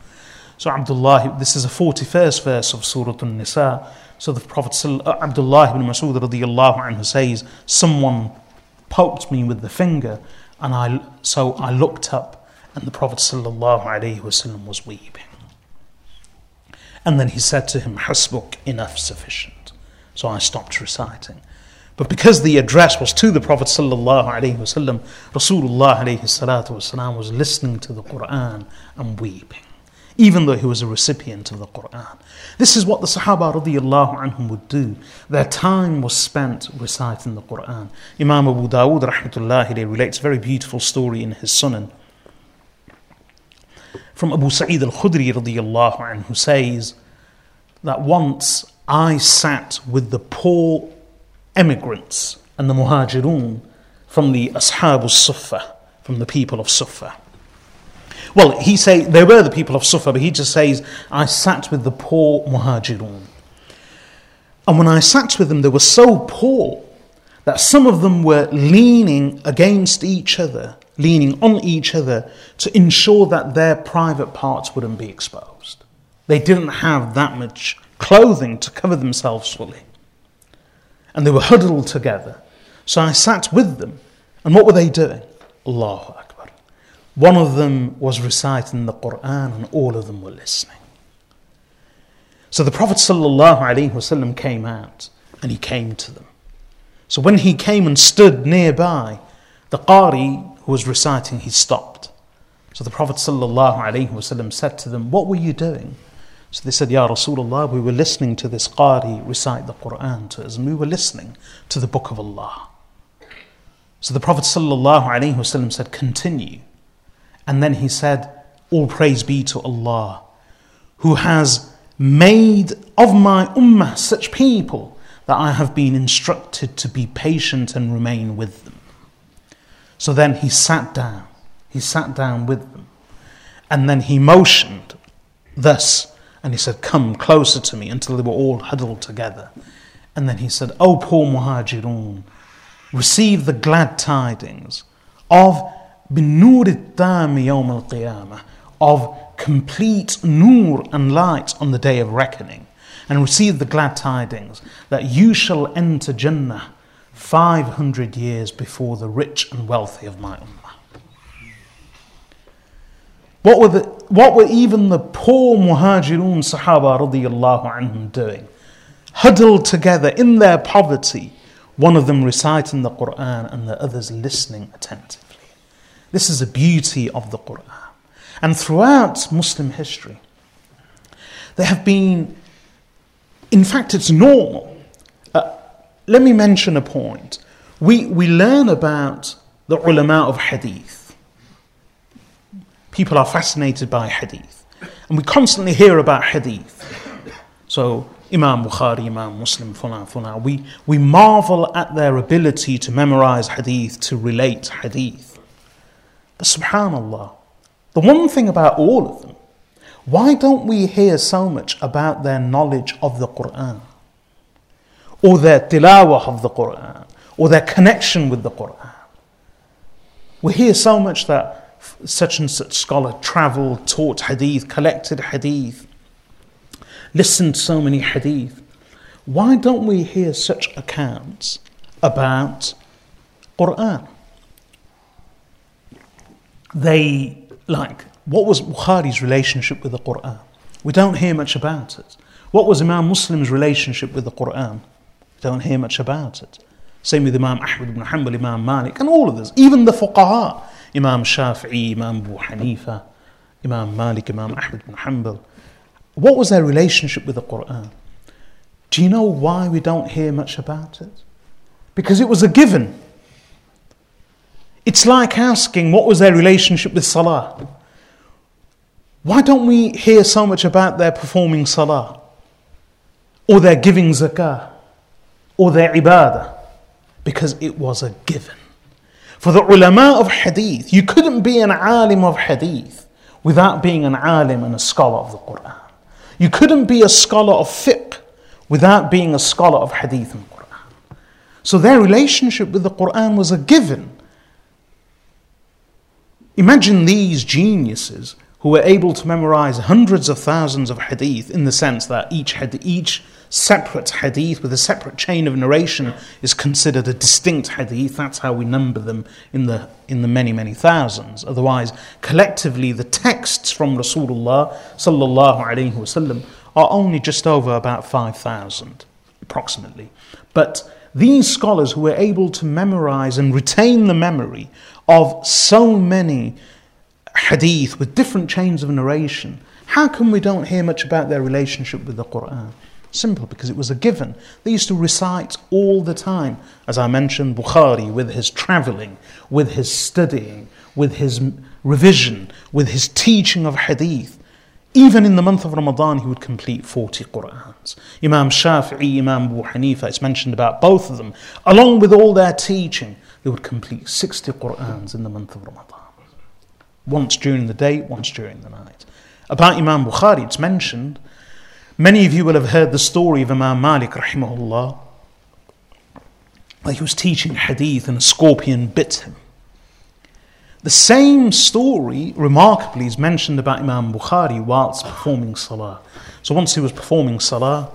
So Abdullah, this is a 41st verse of Surah An-Nisa. So the Prophet uh, Abdullah ibn Mas'ud radiallahu anhu says, someone poked me with the finger and I, so I looked up and the Prophet sallallahu alaihi wasallam was weeping. And then he said to him, Hasbuk, enough sufficient. So I stopped reciting. But because the address was to the Prophet sallallahu wasallam, Rasulullah alayhi was listening to the Quran and weeping, even though he was a recipient of the Quran. This is what the Sahaba radiallahu anhum would do. Their time was spent reciting the Quran. Imam Abu Dawood rahmatullahi relates a very beautiful story in his Sunan from Abu Sa'id al Khudri radiallahu anhu says that once I sat with the poor emigrants and the muhajirun from the Ashab al Sufa, from the people of Sufa. Well, he say they were the people of Sufa, but he just says, I sat with the poor muhajirun. And when I sat with them, they were so poor that some of them were leaning against each other leaning on each other to ensure that their private parts wouldn't be exposed. They didn't have that much clothing to cover themselves fully. And they were huddled together. So I sat with them. And what were they doing? Allahu Akbar. One of them was reciting the Quran and all of them were listening. So the Prophet ﷺ came out and he came to them. So when he came and stood nearby, the Qari who was reciting, he stopped. So the Prophet ﷺ said to them, What were you doing? So they said, Ya Rasulullah, we were listening to this Qari recite the Quran to us, and we were listening to the Book of Allah. So the Prophet ﷺ said, Continue. And then he said, All praise be to Allah, who has made of my ummah such people that I have been instructed to be patient and remain with them. So then he sat down. He sat down with them. And then he motioned thus, and he said, Come closer to me until they were all huddled together. And then he said, O poor Muhajirun, receive the glad tidings of tami yawm al qiyamah, of complete nur and light on the day of reckoning. And receive the glad tidings that you shall enter Jannah 500 years before the rich and wealthy of my ummah. What were, the, what were even the poor muhajirun sahaba radiallahu anhum doing? Huddled together in their poverty, one of them reciting the Quran and the others listening attentively. This is the beauty of the Quran. And throughout Muslim history, there have been, in fact, it's normal let me mention a point. We, we learn about the ulama of hadith. People are fascinated by hadith. And we constantly hear about hadith. So, Imam Bukhari, Imam Muslim, fulan, fulan. We, we marvel at their ability to memorize hadith, to relate hadith. But subhanAllah, The one thing about all of them, why don't we hear so much about their knowledge of the Quran? Or their tilawah of the Quran? Or their connection with the Quran? We hear so much that such and such scholar traveled, taught hadith, collected hadith, listened to so many hadith. Why don't we hear such accounts about Quran? They like what was Bukhari's relationship with the Quran? We don't hear much about it. What was Imam Muslim's relationship with the Quran? Don't hear much about it. Same with Imam Ahmad ibn Hanbal, Imam Malik, and all of this. Even the fuqaha, Imam Shafi'i, Imam Abu Hanifa, Imam Malik, Imam Ahmad ibn Hanbal. What was their relationship with the Quran? Do you know why we don't hear much about it? Because it was a given. It's like asking what was their relationship with Salah? Why don't we hear so much about their performing Salah? Or their giving zakah? Or their ibadah? Because it was a given. For the ulama of hadith, you couldn't be an alim of hadith without being an alim and a scholar of the Quran. You couldn't be a scholar of fiqh without being a scholar of hadith and Quran. So their relationship with the Quran was a given. Imagine these geniuses who were able to memorize hundreds of thousands of hadith in the sense that each, had, each separate hadith with a separate chain of narration is considered a distinct hadith. That's how we number them in the, in the many, many thousands. Otherwise, collectively, the texts from Rasulullah sallallahu alaihi wasallam are only just over about 5,000, approximately. But these scholars who were able to memorize and retain the memory of so many hadith with different chains of narration, how come we don't hear much about their relationship with the Quran? Simple, because it was a given. They used to recite all the time. As I mentioned, Bukhari with his traveling, with his studying, with his revision, with his teaching of hadith. Even in the month of Ramadan, he would complete 40 Qur'ans. Imam Shafi'i, Imam Abu Hanifa, it's mentioned about both of them. Along with all their teaching, they would complete 60 Qur'ans in the month of Ramadan. Once during the day, once during the night. About Imam Bukhari, it's mentioned, many of you will have heard the story of Imam Malik, rahimahullah, that he was teaching hadith and a scorpion bit him. The same story, remarkably, is mentioned about Imam Bukhari whilst performing salah. So once he was performing salah,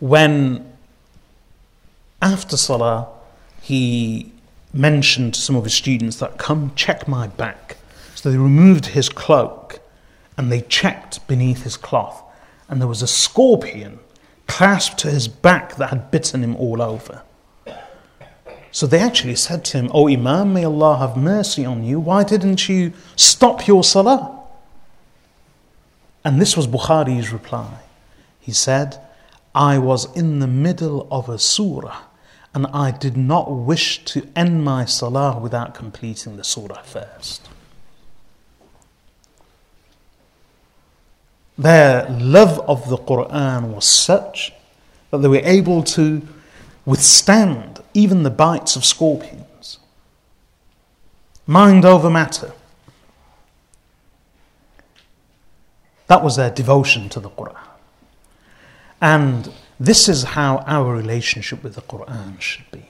when after salah, he mentioned to some of his students that come check my back. So they removed his cloak and they checked beneath his cloth, and there was a scorpion clasped to his back that had bitten him all over. So they actually said to him, Oh Imam, may Allah have mercy on you. Why didn't you stop your salah? And this was Bukhari's reply. He said, I was in the middle of a surah and I did not wish to end my salah without completing the surah first. Their love of the Quran was such that they were able to withstand even the bites of scorpions. Mind over matter. That was their devotion to the Quran. And this is how our relationship with the Quran should be.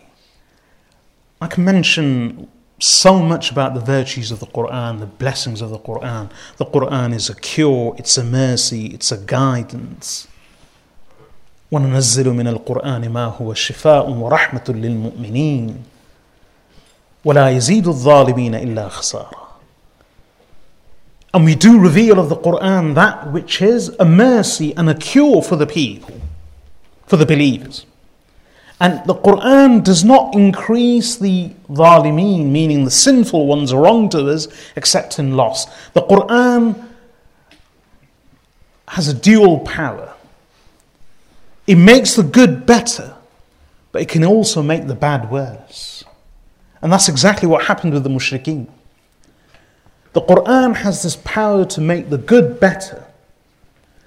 I can mention so much about the virtues of the Quran, the blessings of the Quran. The Quran is a cure, it's a mercy, it's a guidance. وننزل من القرآن ما هو شفاء ورحمة للمؤمنين ولا يزيد الظالمين إلا خسارة And we do reveal of the Quran that which is a mercy and a cure for the people, for the believers. And the Quran does not increase the dhalimeen, meaning the sinful ones, wrongdoers, except in loss. The Quran has a dual power. It makes the good better, but it can also make the bad worse. And that's exactly what happened with the mushrikeen. The Quran has this power to make the good better,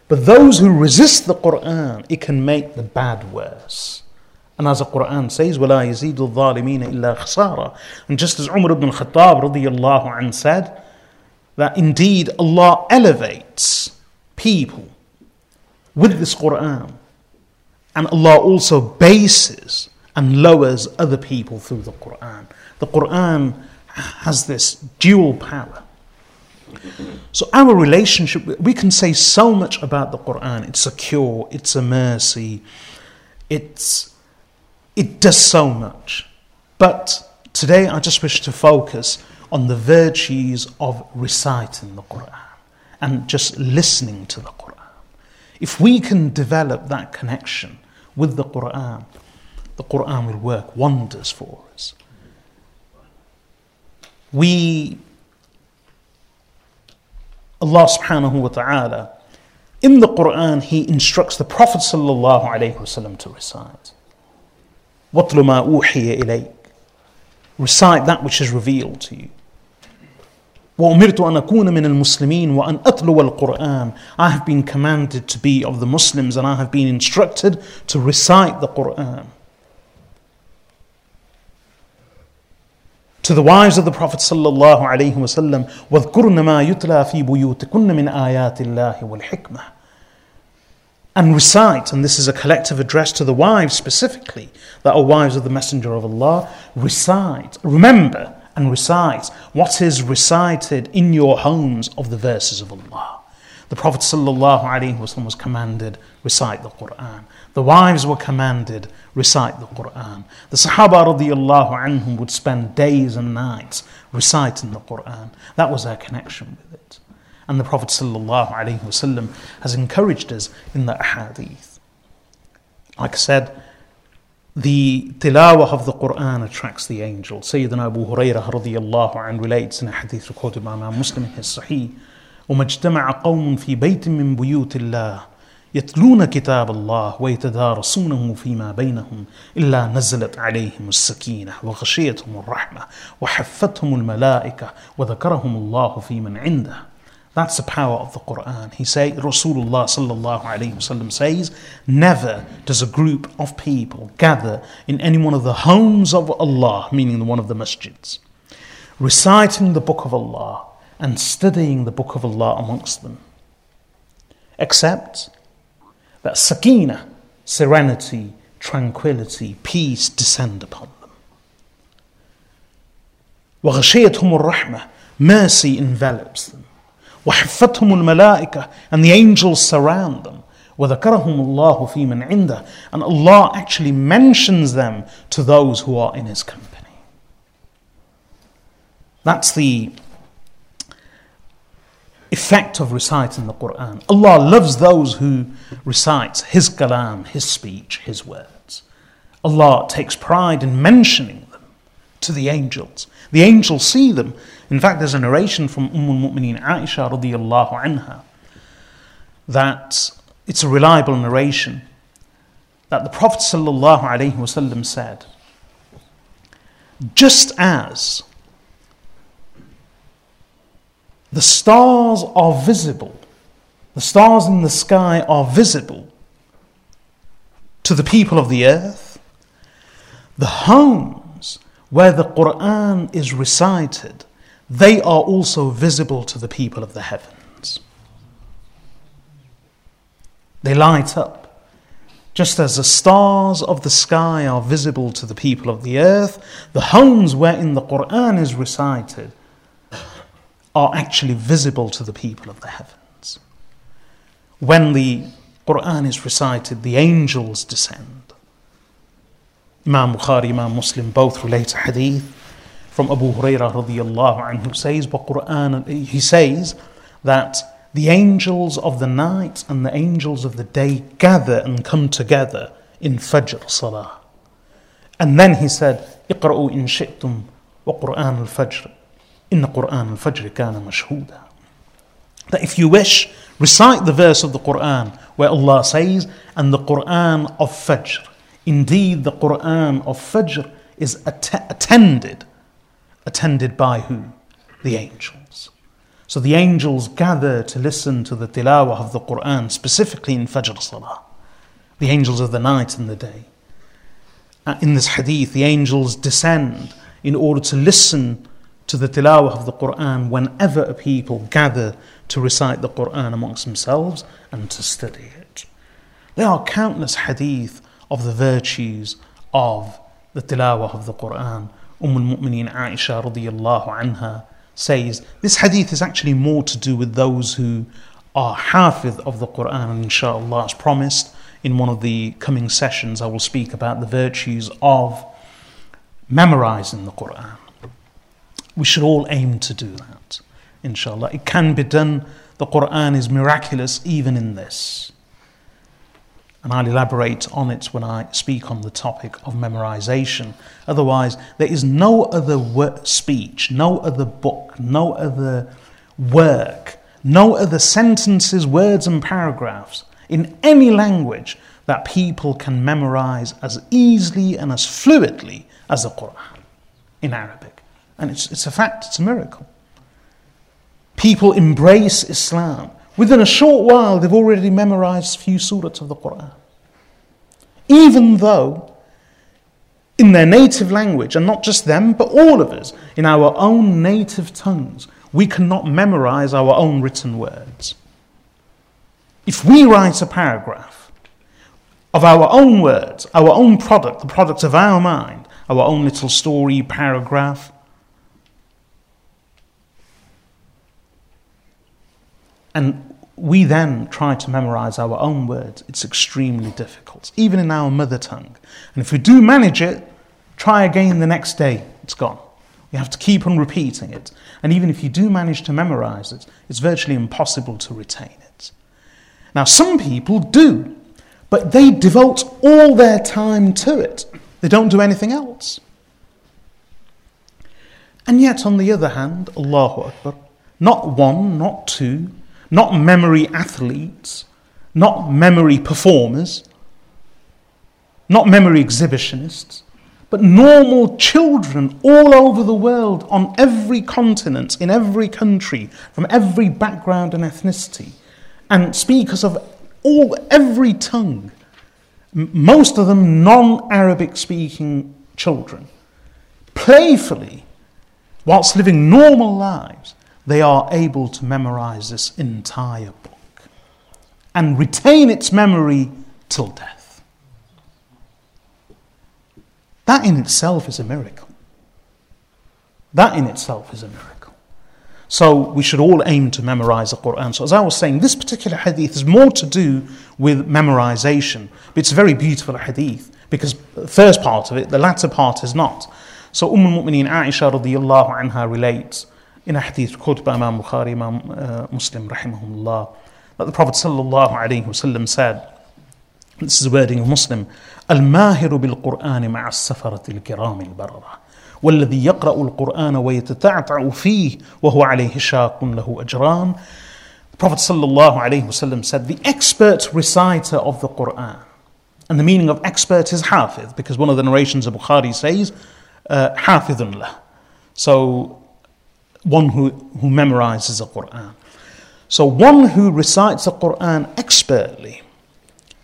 but those who resist the Quran, it can make the bad worse. And as the Quran says, وَلَا يَزِيدُ الظَّالِمِينَ إِلَّا خَسَارًا And just as Umar ibn Khattab radiallahu anh said, that indeed Allah elevates people with this Quran. And Allah also bases and lowers other people through the Quran. The Quran has this dual power. So, our relationship, we can say so much about the Quran. It's a cure, it's a mercy, it's, it does so much. But today I just wish to focus on the virtues of reciting the Quran and just listening to the Quran. If we can develop that connection with the Quran, the Quran will work wonders for us. We, Allah subhanahu wa ta'ala, in the Quran, He instructs the Prophet sallallahu alayhi wasallam to recite. وَاتْلُ مَا أُوحِيَ إِلَيْكَ Recite that which is revealed to you. وأمرت أن أكون من المسلمين وأن أتلو القرآن I have been commanded to be of the Muslims and I have been instructed to recite the Quran. To the wives of the Prophet sallallahu alaihi wasallam, وَاذْكُرْنَ مَا يُتْلَى فِي بُيُوتِكُنَّ مِنْ آيَاتِ اللَّهِ وَالْحِكْمَةِ And recite, and this is a collective address to the wives specifically, that are wives of the Messenger of Allah, recite, remember, and recite what is recited in your homes of the verses of Allah. The Prophet ﷺ was commanded, recite the Quran. The wives were commanded, recite the Quran. The Sahaba anhum would spend days and nights reciting the Quran. That was their connection with it. And the Prophet ﷺ has encouraged us in the hadith. Like I said, the tilawah of the Quran attracts the angel. Sayyidina Abu Hurairah radiallahu anhu relates in a hadith recorded by Imam Muslim in his Sahih, وما اجتمع قوم في بيت من بيوت الله يتلون كتاب الله ويتدارسونه فيما بينهم إلا نزلت عليهم السكينة وغشيتهم الرحمة وحفتهم الملائكة وذكرهم الله في من عنده That's the power of the Quran. He say Rasulullah sallallahu alayhi wasallam says, never does a group of people gather in any one of the homes of Allah, meaning one of the masjids, reciting the book of Allah and studying the book of Allah amongst them, except that sakina, serenity, tranquility, peace descend upon them. وغشيتهم الرحمة, mercy envelops them. وحفتهم الملائكة and the angels surround them وذكرهم الله في من عنده and Allah actually mentions them to those who are in his company that's the effect of reciting the Quran Allah loves those who recite his kalam his speech his words Allah takes pride in mentioning them to the angels the angels see them in fact, there's a narration from Umm al-Mu'mineen Aisha radiallahu anha that it's a reliable narration that the Prophet sallallahu alaihi wasallam said, just as the stars are visible, the stars in the sky are visible to the people of the earth, the homes where the Quran is recited they are also visible to the people of the heavens. They light up. Just as the stars of the sky are visible to the people of the earth, the homes wherein the Quran is recited are actually visible to the people of the heavens. When the Quran is recited, the angels descend. Imam Bukhari, Imam Muslim both relate a hadith from Abu Hurairah radiallahu anhu says, Quran, he says that the angels of the night and the angels of the day gather and come together in Fajr Salah. And then he said, اقرأوا إن شئتم وقرآن الفجر إن قرآن الفجر كان مشهودا That if you wish, recite the verse of the Quran where Allah says, and the Quran of Fajr. Indeed, the Quran of Fajr is att- attended attended by who? The angels. So the angels gather to listen to the tilawah of the Quran, specifically in Fajr Salah. The angels of the night and the day. Uh, in this hadith, the angels descend in order to listen to the tilawah of the Quran whenever a people gather to recite the Quran amongst themselves and to study it. There are countless hadith of the virtues of the tilawah of the Quran. Umm al-Mu'mineen Aisha radiyallahu anha says this hadith is actually more to do with those who are hafiz of the Quran inshallah as promised in one of the coming sessions I will speak about the virtues of memorizing the Quran. We should all aim to do that, inshallah. It can be done. The Quran is miraculous even in this. And I'll elaborate on it when I speak on the topic of memorization. Otherwise, there is no other speech, no other book, no other work, no other sentences, words, and paragraphs in any language that people can memorize as easily and as fluidly as the Quran in Arabic. And it's, it's a fact, it's a miracle. People embrace Islam. Within a short while, they've already memorized few surahs of the Quran. Even though, in their native language, and not just them, but all of us, in our own native tongues, we cannot memorize our own written words. If we write a paragraph of our own words, our own product, the product of our mind, our own little story, paragraph, and we then try to memorize our own words, it's extremely difficult, even in our mother tongue. And if we do manage it, try again the next day, it's gone. You have to keep on repeating it. And even if you do manage to memorize it, it's virtually impossible to retain it. Now, some people do, but they devote all their time to it. They don't do anything else. And yet, on the other hand, Allahu Akbar, not one, not two, not memory athletes, not memory performers, not memory exhibitionists, but normal children all over the world, on every continent, in every country, from every background and ethnicity, and speakers of all every tongue, most of them non-Arabic speaking children, playfully, whilst living normal lives, they are able to memorize this entire book and retain its memory till death. That in itself is a miracle. That in itself is a miracle. So we should all aim to memorize the Quran. So as I was saying, this particular hadith is more to do with memorization. But it's a very beautiful hadith because the first part of it, the latter part is not. So Umm al-Mu'mineen Aisha radiyallahu anha relates in a hadith quoted by Imam Bukhari, Imam uh, Muslim rahimahullah, that the Prophet sallallahu alayhi wasallam said, this is the wording of Muslim, الماهر بالقرآن مع السفرة الكرام البررة والذي يقرأ القرآن ويتتعتع فيه وهو عليه شاق له أجران The Prophet ﷺ said, The expert reciter of the Quran. And the meaning of expert is hafiz, because one of the narrations of Bukhari says, uh, hafidun lah. So, one who, who memorizes the Quran. So, one who recites the Quran expertly,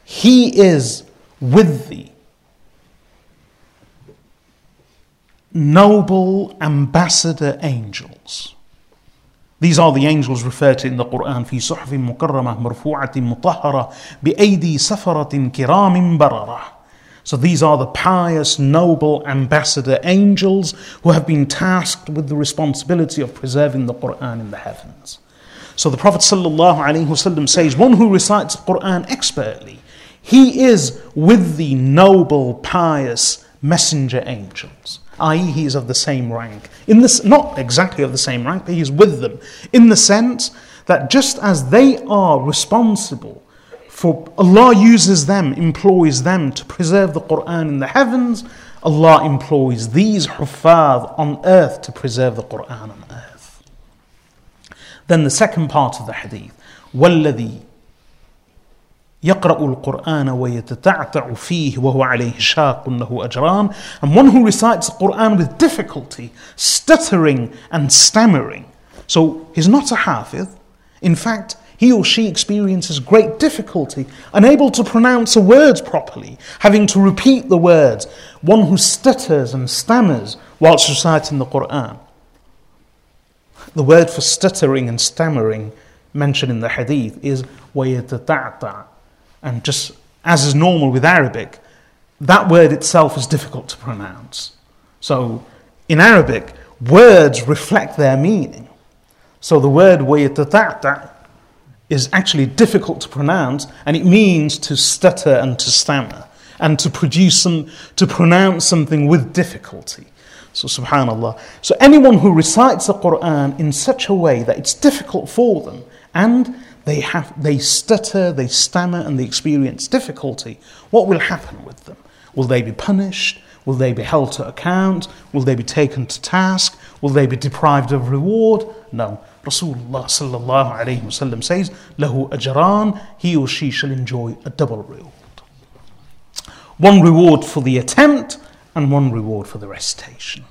he is with thee. Noble ambassador angels. These are the angels referred to in the Quran في صحف مكرمة مرفوعة مطهرة بأيدي سفرة كرام بررة. so these are the pious, noble ambassador angels who have been tasked with the responsibility of preserving the Quran in the heavens. So the Prophet ﷺ says, one who recites the Quran expertly, he is with the noble, pious messenger angels, i.e., he is of the same rank. In this, not exactly of the same rank, but he is with them, in the sense that just as they are responsible for Allah uses them, employs them to preserve the Quran in the heavens, Allah employs these huffaz on earth to preserve the Quran on earth. Then the second part of the hadith, وَالَّذِي يقرأ القرآن ويتتعتع فيه وهو عليه شاق له أجران and one who recites the Quran with difficulty, stuttering and stammering. So he's not a hafiz. In fact, he or she experiences great difficulty, unable to pronounce the words properly, having to repeat the words. One who stutters and stammers whilst reciting the Quran. The word for stuttering and stammering mentioned in the hadith is وَيَتَتَعْتَعْ And just as is normal with Arabic, that word itself is difficult to pronounce. So in Arabic, words reflect their meaning. So the word وَيَتَتَعْتَعْ is actually difficult to pronounce and it means to stutter and to stammer and to produce some, to pronounce something with difficulty. So, subhanAllah. So, anyone who recites the Quran in such a way that it's difficult for them and they, have, they stutter, they stammer, and they experience difficulty, what will happen with them? Will they be punished? Will they be held to account? Will they be taken to task? Will they be deprived of reward? No. Rasulullah sallallahu alayhi wasallam says, "Lahu ajran." He or she shall enjoy a double reward. One reward for the attempt and one reward for the recitation.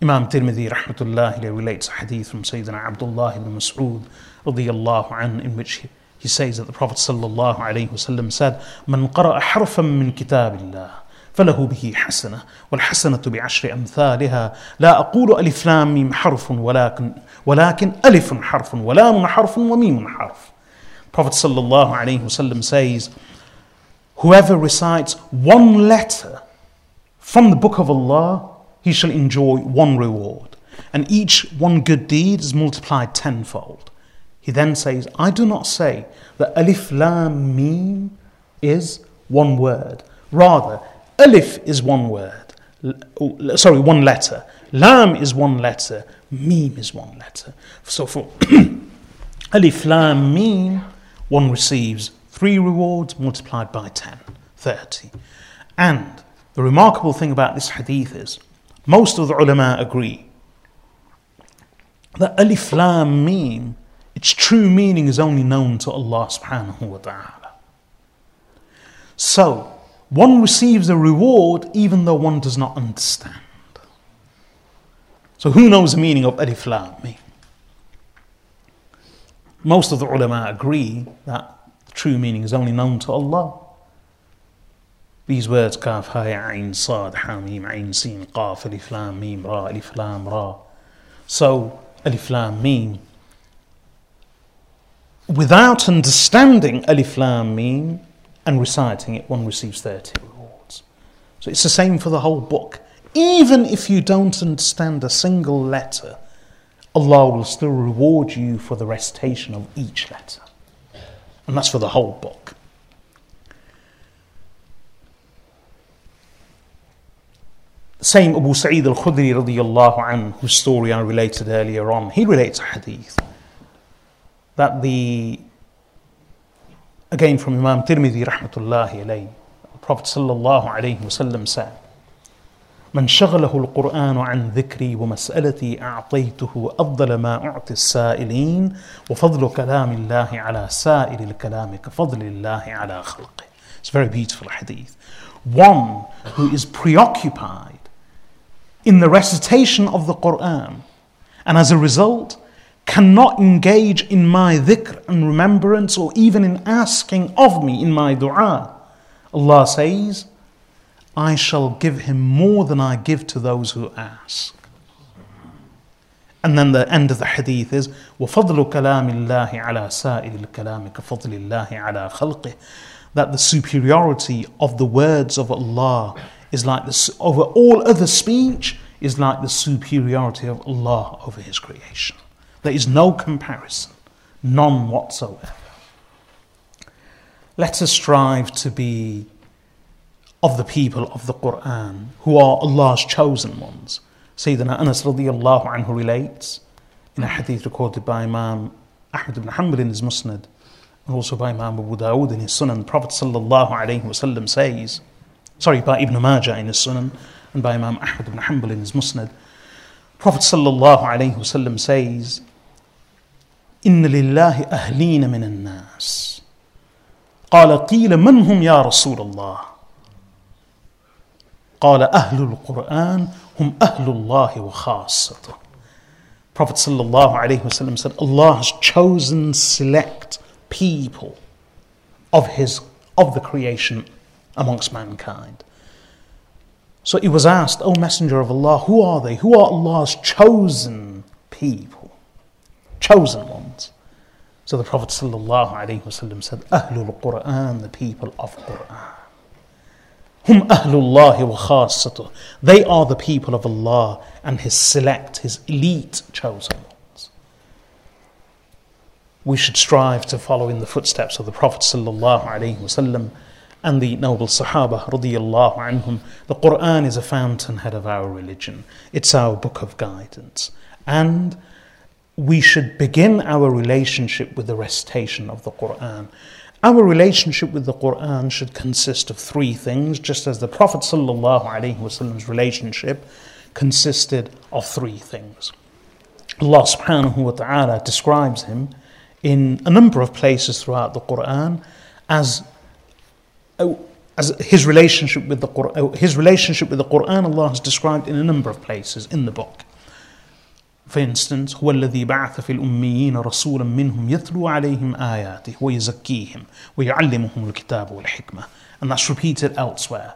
Imam Tirmidhi rahmatullah relates a hadith from Sayyidina Abdullah ibn Mas'ud radiyallahu an in which he, he says that the Prophet sallallahu alayhi wasallam said, "Man qara'a harfan min kitabillah." فله به حسنة والحسنة بعشر أمثالها لا أقول ألف لام ميم حرف ولكن ولكن ألف حرف ولام حرف وميم حرف Prophet صلى الله عليه وسلم says Whoever recites one letter from the book of Allah, he shall enjoy one reward. And each one good deed is multiplied tenfold. He then says, I do not say that Alif Lam Mim is one word. Rather, Alif is one word. Sorry, one letter. Lam is one letter. Mim is one letter. So for Alif Lam Mim, one receives Three rewards multiplied by 10, 30. And the remarkable thing about this hadith is most of the ulama agree that Alif Lam Mim, its true meaning is only known to Allah subhanahu wa ta'ala. So, one receives a reward even though one does not understand. So, who knows the meaning of Alif Lam Mim? Most of the ulama agree that the true meaning is only known to Allah. These words, kaf, ha, ain, sad, hamim, ain, sin, qaf, alif, lam, mim, ra, alif, lam, ra. So, alif, lam, mim. Without understanding alif, lam, mim, and reciting it, one receives 30 rewards. So it's the same for the whole book. Even if you don't understand a single letter, Allah will still reward you for the recitation of each letter. And that's for the whole book. Same Abu Sa'id al-Khudri radiallahu anhu, whose story I related earlier on, he relates a hadith that the, again from Imam Tirmidhi rahmatullahi alayhi, the Prophet sallallahu alayhi wasallam said, من شغله القرآن عن ذكري ومسألتي أعطيته أفضل ما أعطي السائلين وفضل كلام الله على سائر الكلام كفضل الله على خلقه. It's a very beautiful hadith. One who is preoccupied in the recitation of the Quran and as a result cannot engage in my dhikr and remembrance or even in asking of me in my dua. Allah says, I shall give him more than I give to those who ask. And then the end of the hadith is وَفَضْلُ كَلَامِ اللَّهِ عَلَى سَائِرِ الْكَلَامِ كَفَضْلِ اللَّهِ عَلَى خَلْقِهِ That the superiority of the words of Allah is like the, over all other speech is like the superiority of Allah over His creation. There is no comparison, none whatsoever. Let us strive to be of the people of the Quran who are Allah's chosen ones. Sayyidina Anas radiallahu anhu relates in a hadith recorded by Imam Ahmad ibn Hanbal in his Musnad and also by Imam Abu Dawud in his Sunan. The Prophet sallallahu alayhi wasallam says, sorry, by Ibn Majah in his Sunan and by Imam Ahmad ibn Hanbal in his Musnad. Prophet sallallahu alayhi wasallam says, إن لله أهلين من الناس قال قيل من هم يا رسول الله قال أهل القرآن هم أهل الله وخاصته Prophet sallallahu alaihi wasallam said Allah has chosen select people of his of the creation amongst mankind. So he was asked, O Messenger of Allah, who are they? Who are Allah's chosen people, chosen ones. so the Prophet ﷺ said, Ahlul Quran, the people of Quran. Hum ahlullah wa khasatuh. They are the people of Allah and His select, His elite chosen ones. We should strive to follow in the footsteps of the Prophet ﷺ and the noble Sahaba anhum. The Quran is a fountainhead of our religion. It's our book of guidance. And we should begin our relationship with the recitation of the Quran. Our relationship with the Quran should consist of three things, just as the Prophet Prophet's relationship consisted of three things. Allah subhanahu wa ta'ala describes him in a number of places throughout the Quran as, as his relationship with the Quran, his relationship with the Quran Allah has described in a number of places in the book. For instance, هو الذي بعث في الأميين رسولا منهم يتلو عليهم آياته ويزكيهم ويعلمهم الكتاب والحكمة. And that's repeated elsewhere.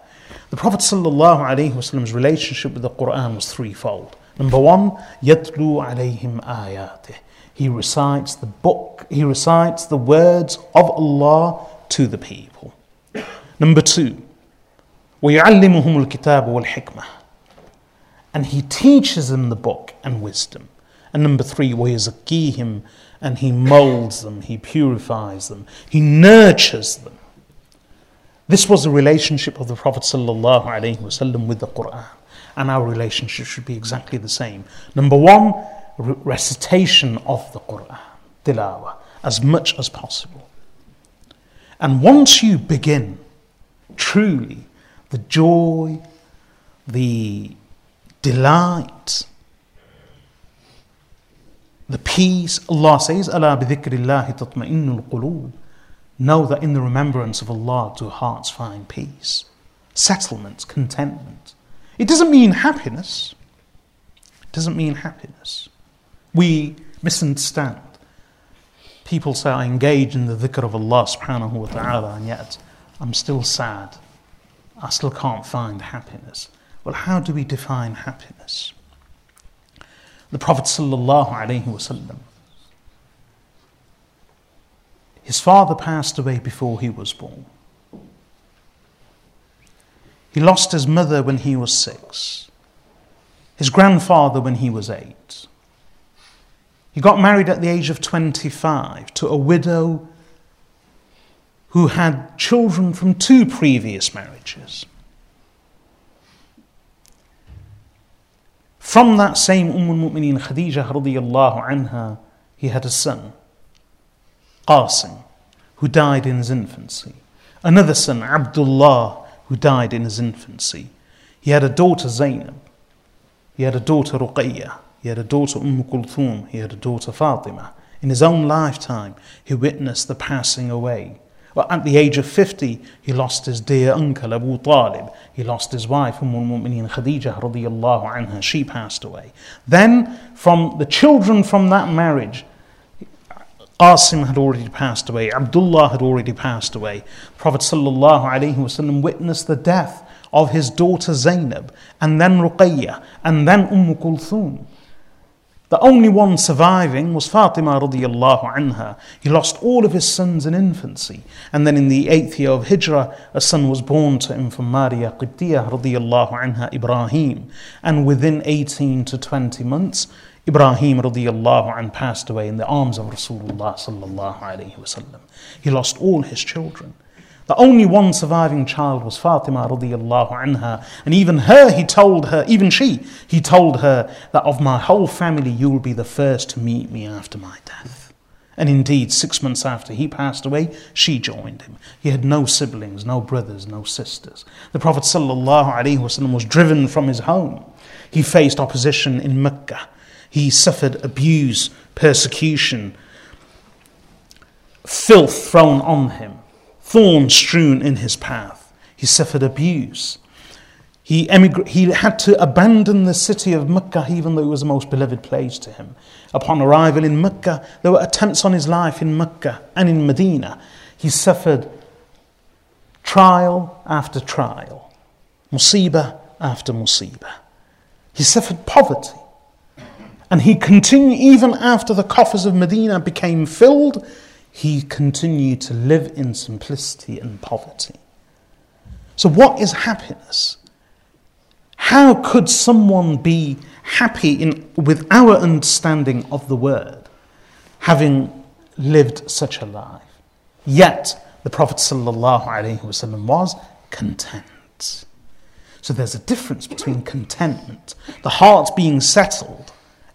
The Prophet Wasallam's relationship with the Quran was threefold. Number one, يتلو عليهم آياته. He recites the book, he recites the words of Allah to the people. Number two, ويعلمهم الكتاب والحكمة and he teaches them the book and wisdom. And number three, him and he molds them, he purifies them, he nurtures them. This was the relationship of the Prophet ﷺ with the Quran. And our relationship should be exactly the same. Number one, recitation of the Quran, tilawah, as much as possible. And once you begin, truly, the joy, the delight, the peace. Allah says, Allah bidhikrillahi tatma'innul qulub. Know that in the remembrance of Allah do hearts find peace, settlement, contentment. It doesn't mean happiness. It doesn't mean happiness. We misunderstand. People say, I engage in the dhikr of Allah subhanahu wa ta'ala, and yet I'm still sad. I still can't find happiness. Well, how do we define happiness? The Prophet ﷺ, his father passed away before he was born. He lost his mother when he was six, his grandfather when he was eight. He got married at the age of 25 to a widow who had children from two previous marriages. From that same Umm al-Mu'mineen Khadijah radiyallahu anha, he had a son, Qasim, who died in his infancy. Another son, Abdullah, who died in his infancy. He had a daughter, Zainab. He had a daughter, Ruqayya. He had a daughter, Umm Kulthum. He had a daughter, Fatima. In his own lifetime, he witnessed the passing away well, at the age of 50, he lost his dear uncle Abu Talib. He lost his wife, Umm al-Mu'mineen Khadijah radiallahu anha. She passed away. Then, from the children from that marriage, Qasim had already passed away. Abdullah had already passed away. Prophet sallallahu alaihi wasallam witnessed the death of his daughter Zainab, and then Ruqayya, and then Umm Kulthum. The only one surviving was Fatima radiallahu anha. He lost all of his sons in infancy. And then in the eighth year of Hijrah, a son was born to him from Maria Qibtiyah radiallahu anha, Ibrahim. And within 18 to 20 months, Ibrahim radiallahu anh passed away in the arms of Rasulullah sallallahu alayhi wasallam. He lost all his children. The only one surviving child was Fatima radiallahu anha. And even her, he told her, even she, he told her that of my whole family, you will be the first to meet me after my death. And indeed, six months after he passed away, she joined him. He had no siblings, no brothers, no sisters. The Prophet ﷺ was driven from his home. He faced opposition in Mecca. He suffered abuse, persecution, filth thrown on him thorns strewn in his path. He suffered abuse. He, emigr- he had to abandon the city of Mecca, even though it was the most beloved place to him. Upon arrival in Mecca, there were attempts on his life in Mecca and in Medina. He suffered trial after trial, musibah after musibah. He suffered poverty. And he continued, even after the coffers of Medina became filled, he continued to live in simplicity and poverty. So, what is happiness? How could someone be happy in, with our understanding of the word, having lived such a life? Yet, the Prophet ﷺ was content. So, there's a difference between contentment, the heart being settled,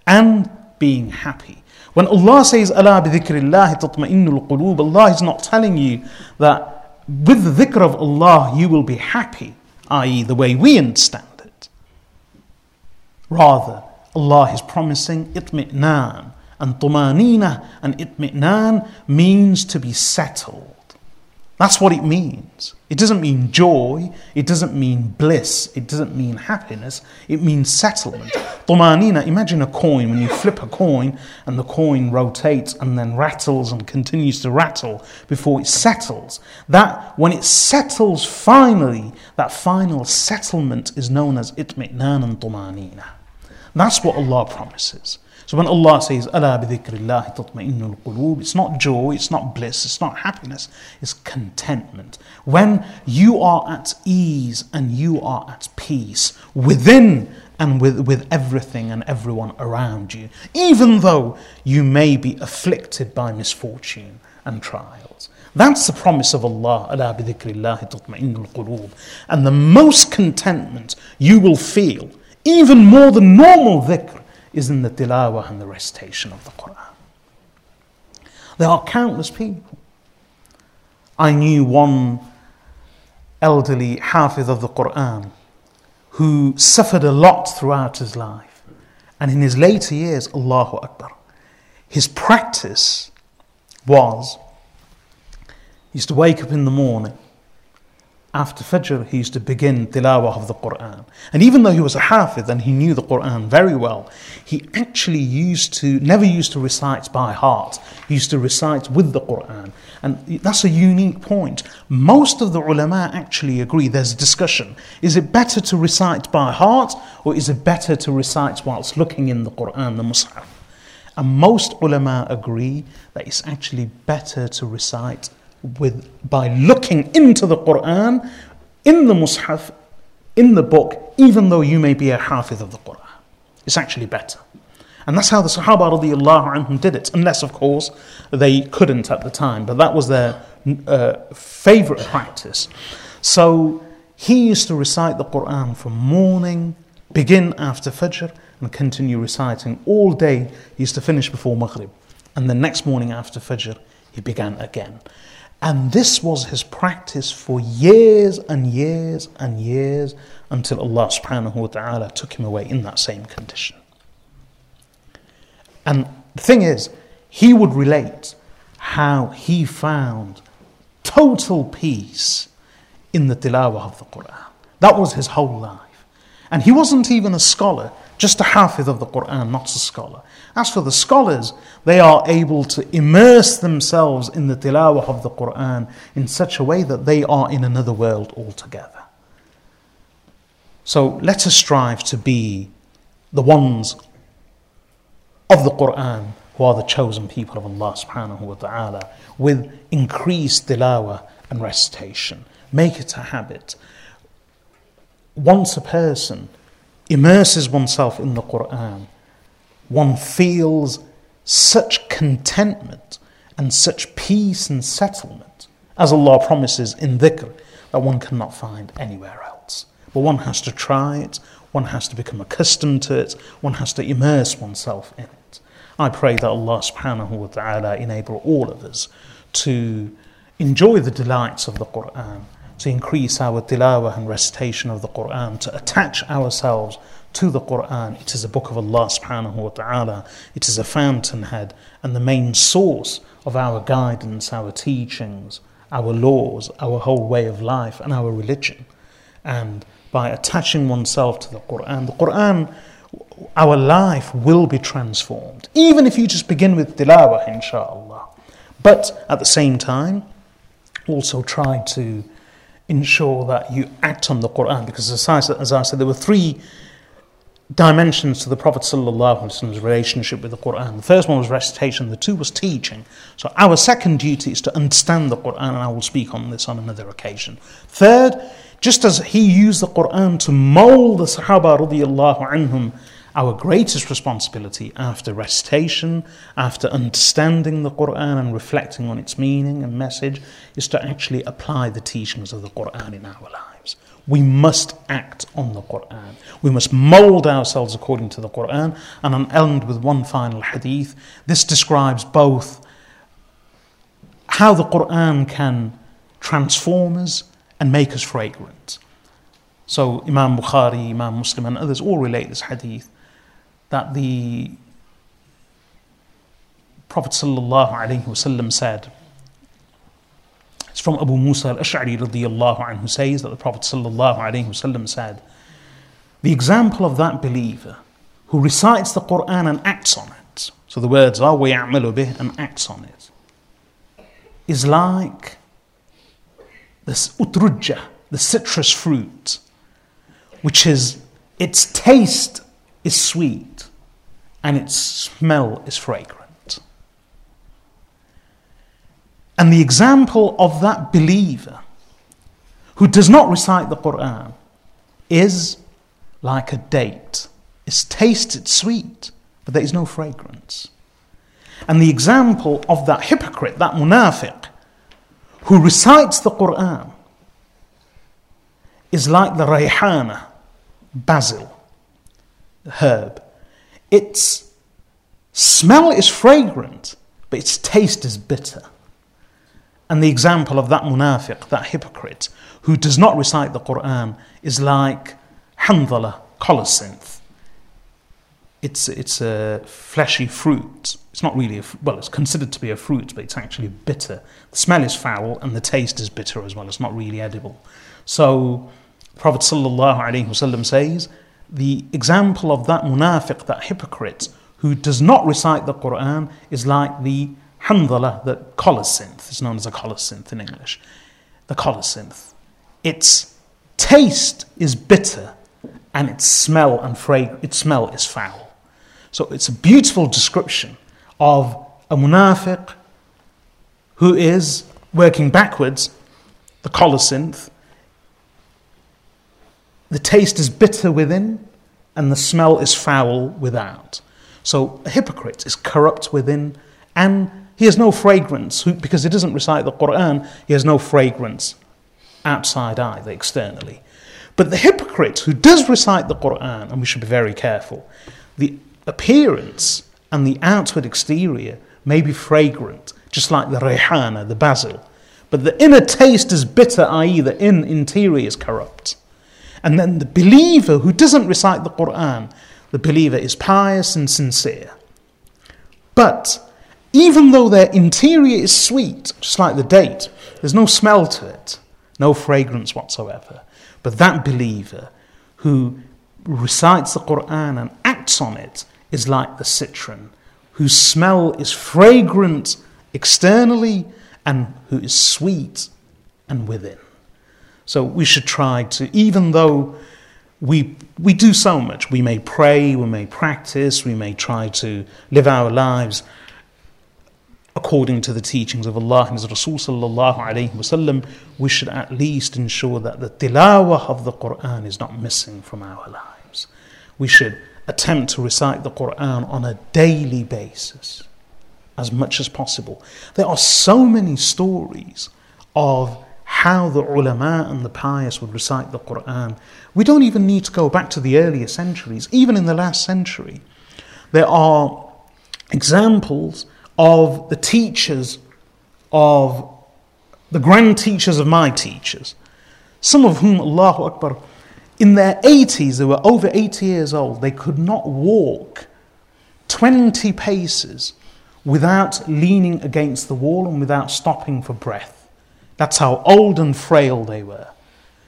and being happy. When Allah says, Allah bidhikrillah tatma'innul qulub, Allah is not telling you that with the dhikr of Allah you will be happy, i.e., the way we understand it. Rather, Allah is promising itmi'nan, and tumanina and itmi'nan means to be settled. That's what it means. It doesn't mean joy, it doesn't mean bliss, it doesn't mean happiness, it means settlement. Tumanina, imagine a coin, when you flip a coin and the coin rotates and then rattles and continues to rattle before it settles. That, when it settles finally, that final settlement is known as itmi'nan and tumanina. That's what Allah promises. So when Allah says, Allah bidhikrillahi tatma'innul qulub, it's not joy, it's not bliss, it's not happiness, it's contentment. When you are at ease and you are at peace within and with, with everything and everyone around you, even though you may be afflicted by misfortune and trials. That's the promise of Allah. And the most contentment you will feel, even more than normal dhikr, is in the tilawah and the recitation of the Quran. There are countless people. I knew one elderly hafiz of the Quran who suffered a lot throughout his life. And in his later years, Allahu Akbar, his practice was he used to wake up in the morning after Fajr, he used to begin tilawah of the Quran. And even though he was a hafiz and he knew the Quran very well, he actually used to, never used to recite by heart. He used to recite with the Quran. And that's a unique point. Most of the ulama actually agree, there's a discussion. Is it better to recite by heart or is it better to recite whilst looking in the Quran, the Mus'haf? And most ulama agree that it's actually better to recite with by looking into the Quran in the Mus'haf, in the book, even though you may be a hafiz of the Quran. It's actually better. And that's how the Sahaba radiallahu anhum did it, unless, of course, they couldn't at the time, but that was their uh, favorite practice. So he used to recite the Quran from morning, begin after Fajr, and continue reciting all day. He used to finish before Maghrib. And the next morning after Fajr, he began again. And this was his practice for years and years and years until Allah subhanahu wa ta'ala took him away in that same condition. And the thing is, he would relate how he found total peace in the tilawah of the Quran. That was his whole life. And he wasn't even a scholar, just a hafiz of the Quran, not a scholar. As for the scholars, they are able to immerse themselves in the tilawah of the Quran in such a way that they are in another world altogether. So let us strive to be the ones of the Quran who are the chosen people of Allah subhanahu wa ta'ala with increased tilawah and recitation. Make it a habit. Once a person immerses oneself in the Quran, one feels such contentment and such peace and settlement as Allah promises in dhikr that one cannot find anywhere else. But one has to try it, one has to become accustomed to it, one has to immerse oneself in it. I pray that Allah subhanahu wa ta'ala enable all of us to enjoy the delights of the Quran, to increase our tilawah and recitation of the Quran, to attach ourselves to the Quran. It is a book of Allah subhanahu wa ta'ala. It is a fountainhead and the main source of our guidance, our teachings, our laws, our whole way of life, and our religion. And by attaching oneself to the Quran, the Quran, our life will be transformed. Even if you just begin with tilawah, inshallah. But at the same time, also try to ensure that you act on the Quran because as I, as I said, there were three dimensions to the Prophet Prophet's relationship with the Quran. The first one was recitation, the two was teaching. So our second duty is to understand the Quran, and I will speak on this on another occasion. Third, just as he used the Quran to mold the Sahaba radiallahu anhum, our greatest responsibility after recitation, after understanding the Quran and reflecting on its meaning and message, is to actually apply the teachings of the Quran in our lives. We must act on the Quran. We must mold ourselves according to the Quran. And I'll end with one final hadith. This describes both how the Quran can transform us and make us fragrant. So Imam Bukhari, Imam Muslim, and others all relate this hadith that the Prophet ﷺ said, it's from Abu Musa al-Ash'ari radiyallahu anhu says that the Prophet sallallahu said, the example of that believer who recites the Quran and acts on it, so the words are وَيَعْمَلُ بِهِ and acts on it, is like this utrujja, the citrus fruit, which is, its taste is sweet and its smell is fragrant. And the example of that believer who does not recite the Quran is like a date. It's tasted sweet, but there is no fragrance. And the example of that hypocrite, that munafiq, who recites the Quran is like the rayhana, basil, the herb. Its smell is fragrant, but its taste is bitter. And the example of that munafiq, that hypocrite, who does not recite the Quran, is like handala, colocynth. It's, it's a fleshy fruit. It's not really, a, well, it's considered to be a fruit, but it's actually bitter. The smell is foul and the taste is bitter as well. It's not really edible. So, Prophet ﷺ says, the example of that munafiq, that hypocrite, who does not recite the Quran, is like the Handala, the colocynth, is known as a colocynth in English. The colocynth. Its taste is bitter and its smell and frag- its smell is foul. So it's a beautiful description of a munafiq who is working backwards, the colocynth. The taste is bitter within and the smell is foul without. So a hypocrite is corrupt within and he has no fragrance because he doesn't recite the Quran. He has no fragrance outside either, externally. But the hypocrite who does recite the Quran, and we should be very careful, the appearance and the outward exterior may be fragrant, just like the rayhana, the basil. But the inner taste is bitter, i.e., the in interior is corrupt. And then the believer who doesn't recite the Quran, the believer is pious and sincere. But even though their interior is sweet, just like the date, there's no smell to it, no fragrance whatsoever. But that believer who recites the Quran and acts on it is like the citron, whose smell is fragrant externally and who is sweet and within. So we should try to, even though we, we do so much, we may pray, we may practice, we may try to live our lives according to the teachings of Allah and His Rasul sallallahu alayhi wasallam, we should at least ensure that the tilawah of the Quran is not missing from our lives. We should attempt to recite the Quran on a daily basis as much as possible. There are so many stories of how the ulama and the pious would recite the Quran. We don't even need to go back to the earlier centuries, even in the last century. There are examples of the teachers of the grand teachers of my teachers, some of whom, Allahu Akbar, in their 80s, they were over 80 years old, they could not walk 20 paces without leaning against the wall and without stopping for breath. That's how old and frail they were.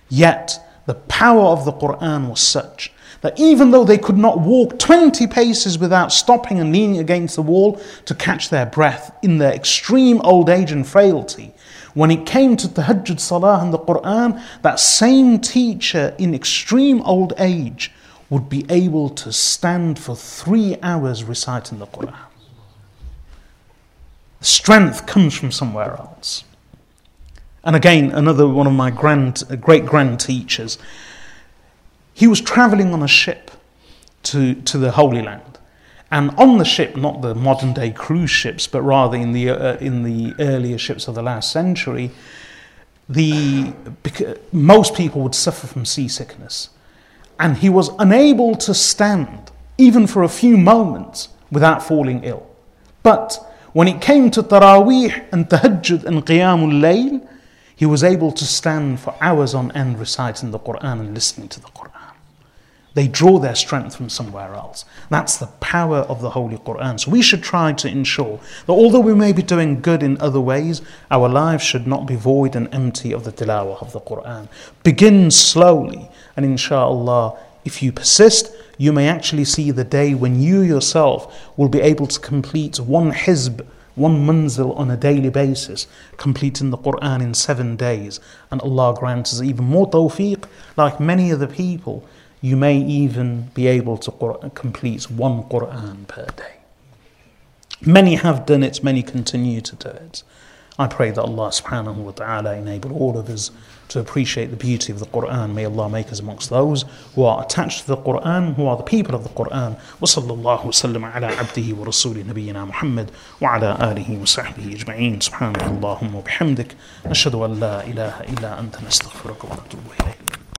Yet, the power of the Quran was such that even though they could not walk 20 paces without stopping and leaning against the wall to catch their breath in their extreme old age and frailty, when it came to tahajjud salah and the Quran, that same teacher in extreme old age would be able to stand for three hours reciting the Quran. Strength comes from somewhere else. And again, another one of my grand, great grand teachers, he was traveling on a ship to, to the Holy Land. And on the ship, not the modern day cruise ships, but rather in the, uh, in the earlier ships of the last century, the, most people would suffer from seasickness. And he was unable to stand, even for a few moments, without falling ill. But when it came to Taraweeh and Tahajjud and Qiyamul Layl, he was able to stand for hours on end reciting the Quran and listening to the Quran. They draw their strength from somewhere else. That's the power of the Holy Quran. So we should try to ensure that although we may be doing good in other ways, our lives should not be void and empty of the tilawah of the Quran. Begin slowly, and inshallah, if you persist, you may actually see the day when you yourself will be able to complete one hizb, one manzil on a daily basis, completing the Quran in seven days. And Allah grants us even more tawfiq, like many other people you may even be able to complete one Quran per day. Many have done it, many continue to do it. I pray that Allah subhanahu wa ta'ala enable all of us to appreciate the beauty of the Quran. May Allah make us amongst those who are attached to the Quran, who are the people of the Quran. وصلى الله وسلم على عبده ورسوله نبينا محمد وعلى آله وصحبه أجمعين سبحانك اللهم وبحمدك نشهد أن لا إله إلا أنت نستغفرك ونتوب إليك